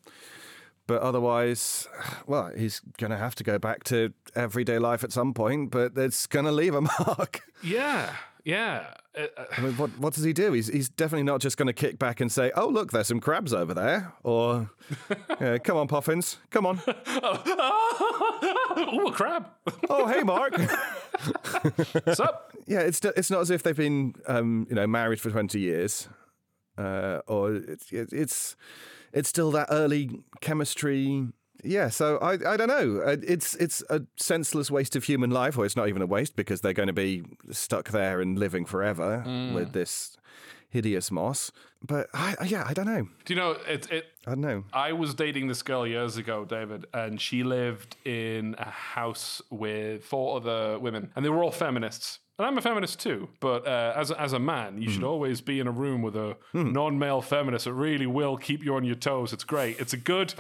But otherwise, well, he's going to have to go back to everyday life at some point, but it's going to leave a mark. Yeah, yeah. Uh, uh, I mean, what, what does he do? He's, he's definitely not just going to kick back and say, oh, look, there's some crabs over there. Or, yeah, come on, Puffins, come on. oh, a crab. oh, hey, Mark. What's up? Yeah, it's, it's not as if they've been, um, you know, married for 20 years. Uh, or it's, it's, it's still that early chemistry. Yeah, so I, I don't know. Uh, It's it's a senseless waste of human life, or it's not even a waste because they're going to be stuck there and living forever Mm. with this hideous moss. But I, I- yeah, I don't know. Do you know it? It. I don't know. I was dating this girl years ago, David, and she lived in a house with four other women, and they were all feminists. And I'm a feminist too, but uh, as a, as a man, you should hmm. always be in a room with a hmm. non-male feminist. It really will keep you on your toes. It's great. It's a good.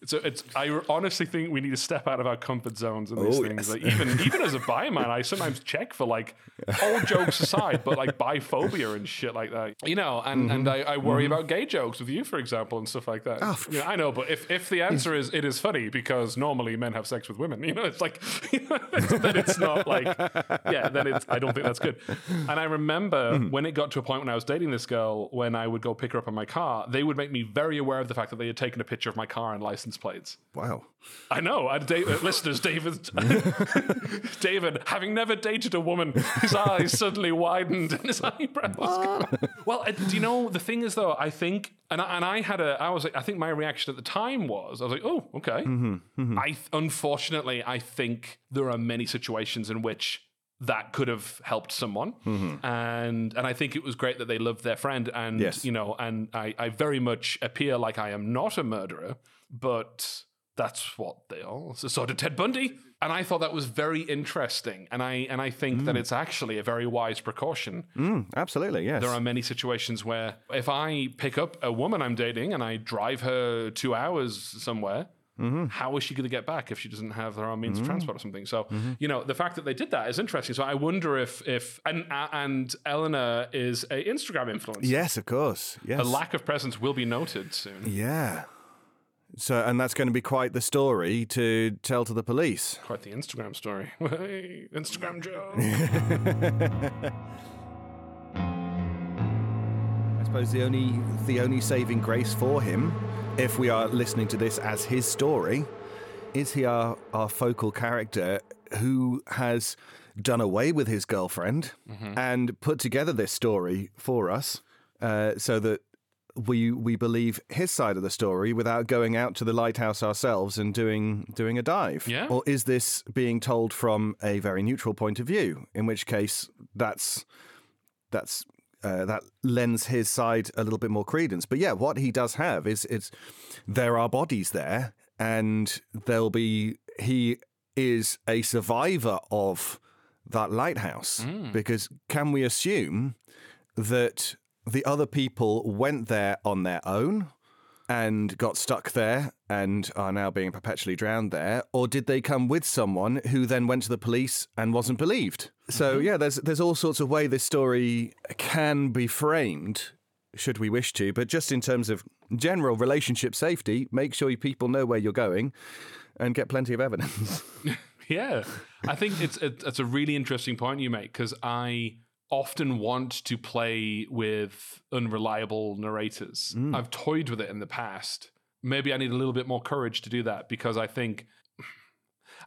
It's a, it's. I honestly think we need to step out of our comfort zones in these Oh, things. yes. Like even even as a bi man, I sometimes check for like all jokes aside, but like biphobia and shit like that. You know, and mm-hmm. and I, I worry mm-hmm. about gay jokes with you, for example, and stuff like that. Ah, you know, I know, but if if the answer is it is funny because normally men have sex with women, you know, it's like then it's not like yeah, then it's I don't think that's good. And I remember when it got to a point when I was dating this girl, when I would go pick her up in my car, they would make me very aware of the fact that they had taken a picture of my car and license plates. Wow. I know. I da- uh, listeners, David, David, having never dated a woman, his eyes suddenly widened and his eyebrows. well, uh, do you know the thing is though? I think, and I, and I had a, I was, like, I think my reaction at the time was, I was like, oh, okay. Mm-hmm, I th- unfortunately, I think there are many situations in which that could have helped someone, Mhm. and and I think it was great that they loved their friend, and Yes. you know, and I, I very much appear like I am not a murderer, but that's what they are. So sort of Ted Bundy. And I thought that was very interesting. And I and I think that it's actually a very wise precaution. Mm, absolutely, yes. There are many situations where if I pick up a woman I'm dating and I drive her two hours somewhere, Mm-hmm. how is she going to get back if she doesn't have her own means of Mm. transport or something? So Mhm. you know the fact that they did that is interesting. So I wonder if if and and Elenor is a Instagram influencer. Yes, of course. Yes. Her lack of presence will be noted soon. Yeah. So, and that's going to be quite the story to tell to the police. Quite the Instagram story. Instagram Joe. I suppose the only the only saving grace for him, if we are listening to this as his story, is he our, our focal character who has done away with his girlfriend Mhm. and put together this story for us uh, so that we we believe his side of the story without going out to the lighthouse ourselves and doing doing a dive? Yeah. Or is this being told from a very neutral point of view? In which case, that's that's uh, that lends his side a little bit more credence. But yeah, what he does have is it's there are bodies there, and there'll be he is a survivor of that lighthouse Mm. because can we assume that the other people went there on their own and got stuck there and are now being perpetually drowned there or did they come with someone who then went to the police and wasn't believed? So mm-hmm. yeah there's there's all sorts of way this story can be framed should we wish to but just in terms of general relationship safety make sure you people know where you're going and get plenty of evidence. Yeah, I think it's it's a really interesting point you make because I often want to play with unreliable narrators. Mm. I've toyed with it in the past. Maybe I need a little bit more courage to do that because I think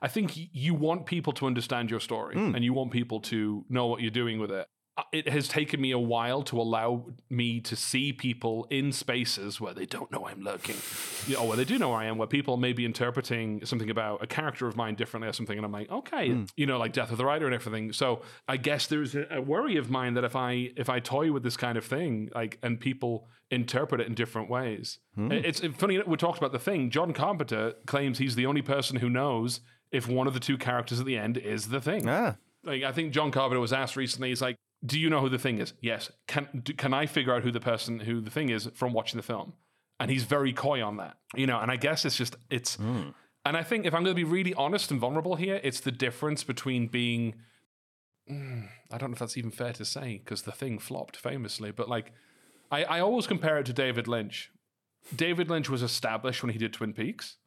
I think you want people to understand your story Mm. and you want people to know what you're doing with it. Uh, It has taken me a while to allow me to see people in spaces where they don't know I'm lurking, you know, where they do know where I am, where people may be interpreting something about a character of mine differently or something, and I'm like, okay, Mm. you know, like Death of the Rider and everything. So I guess there's a, a worry of mine that if I if I toy with this kind of thing, like, and people interpret it in different ways. It- it's funny. We talked about the thing. John Carpenter claims he's the only person who knows if one of the two characters at the end is the thing. Ah. Like I think John Carpenter was asked recently. He's like, "Do you know who the thing is?" Yes. Can do, can I figure out who the person who the thing is from watching the film? And he's very coy on that, you know. And I guess it's just it's. And I think if I'm going to be really honest and vulnerable here, it's the difference between being. Mm, I don't know if that's even fair to say because the thing flopped famously, but like, I, I always compare it to David Lynch. David Lynch was established when he did Twin Peaks,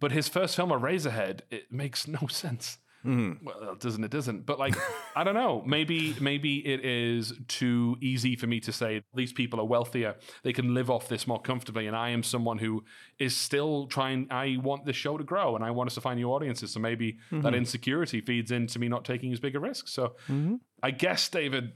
but his first film, Eraserhead, it makes no sense. Mhm. Well, it doesn't. It doesn't. But like, I don't know. Maybe, maybe it is too easy for me to say these people are wealthier. They can live off this more comfortably, and I am someone who is still trying. I want this show to grow, and I want us to find new audiences. So maybe that Mhm. insecurity feeds into me not taking as big a risk. So Mhm. I guess, David,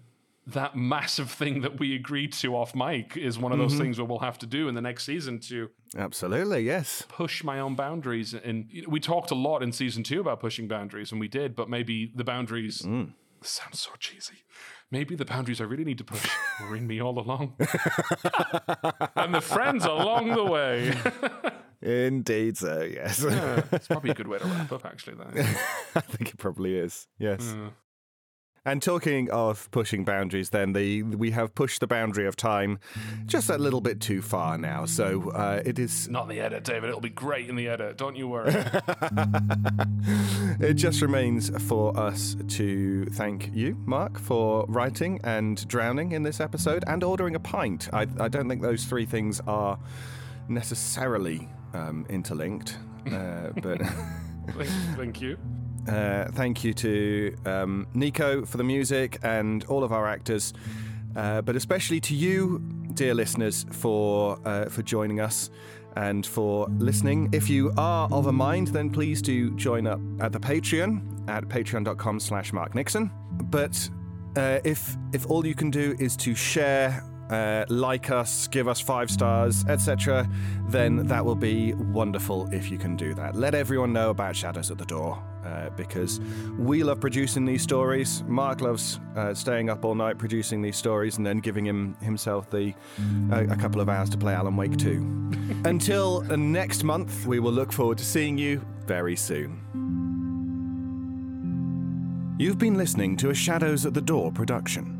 that massive thing that we agreed to off mic is one of those Mhm. things where we'll have to do in the next season to absolutely yes push my own boundaries. And we talked a lot in season two about pushing boundaries, and we did, but maybe the boundaries. This sounds so cheesy. Maybe the boundaries I really need to push were in me all along. and the friends along the way. indeed so yes Yeah, it's probably a good way to wrap up, actually. Then. I think it probably is. Yes. Yeah. And talking of pushing boundaries, then the we have pushed the boundary of time just a little bit too far now. So uh, it is. Not in the edit, David. It'll be great in the edit. Don't you worry. It just remains for us to thank you, Mark, for writing and drowning in this episode and ordering a pint. I, I don't think those three things are necessarily um, interlinked, uh, but. thank, thank you. Uh, thank you to um, Nico for the music and all of our actors, uh, but especially to you, dear listeners, for uh, for joining us and for listening. If you are of a mind, then please do join up at the Patreon at patreon.com/slash Mark Nixon. But uh, if if all you can do is to share. Uh, like us, give us five stars, etc., then that will be wonderful if you can do that. Let everyone know about Shadows at the Door uh, because we love producing these stories. Mark loves uh, staying up all night producing these stories and then giving him himself the uh, a couple of hours to play Alan Wake 2. Until next month, we will look forward to seeing you very soon. You've been listening to a Shadows at the Door production.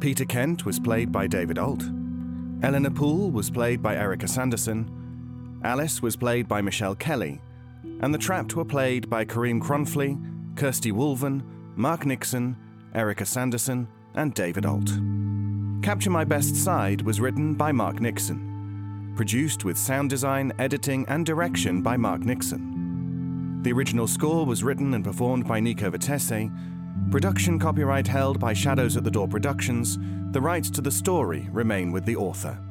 Peter Kent was played by David Ault. Elenor Poole was played by Erika Sanderson. Alice was played by Michelle Kelly. And the Trapped were played by Karim Kronfli, Kirsty Woolven, Mark Nixon, Erika Sanderson, and David Ault. Capture My Best Side was written by Mark Nixon. Produced with sound design, editing, and direction by Mark Nixon. The original score was written and performed by Nico Vettese. Production copyright held by Shadows at the Door Productions. The rights to the story remain with the author.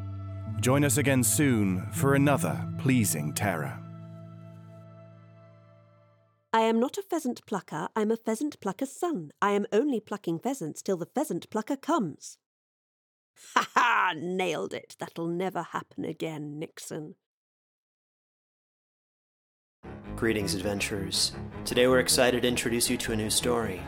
Join us again soon for another pleasing terror. I am not a pheasant plucker, I'm a pheasant plucker's son. I am only plucking pheasants till the pheasant plucker comes. Ha ha! Nailed it. That'll never happen again, Nixon. Greetings, adventurers. Today we're excited to introduce you to a new story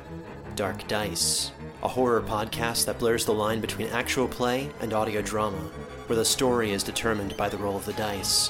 Dark Dice, a horror podcast that blurs the line between actual play and audio drama, where the story is determined by the roll of the dice.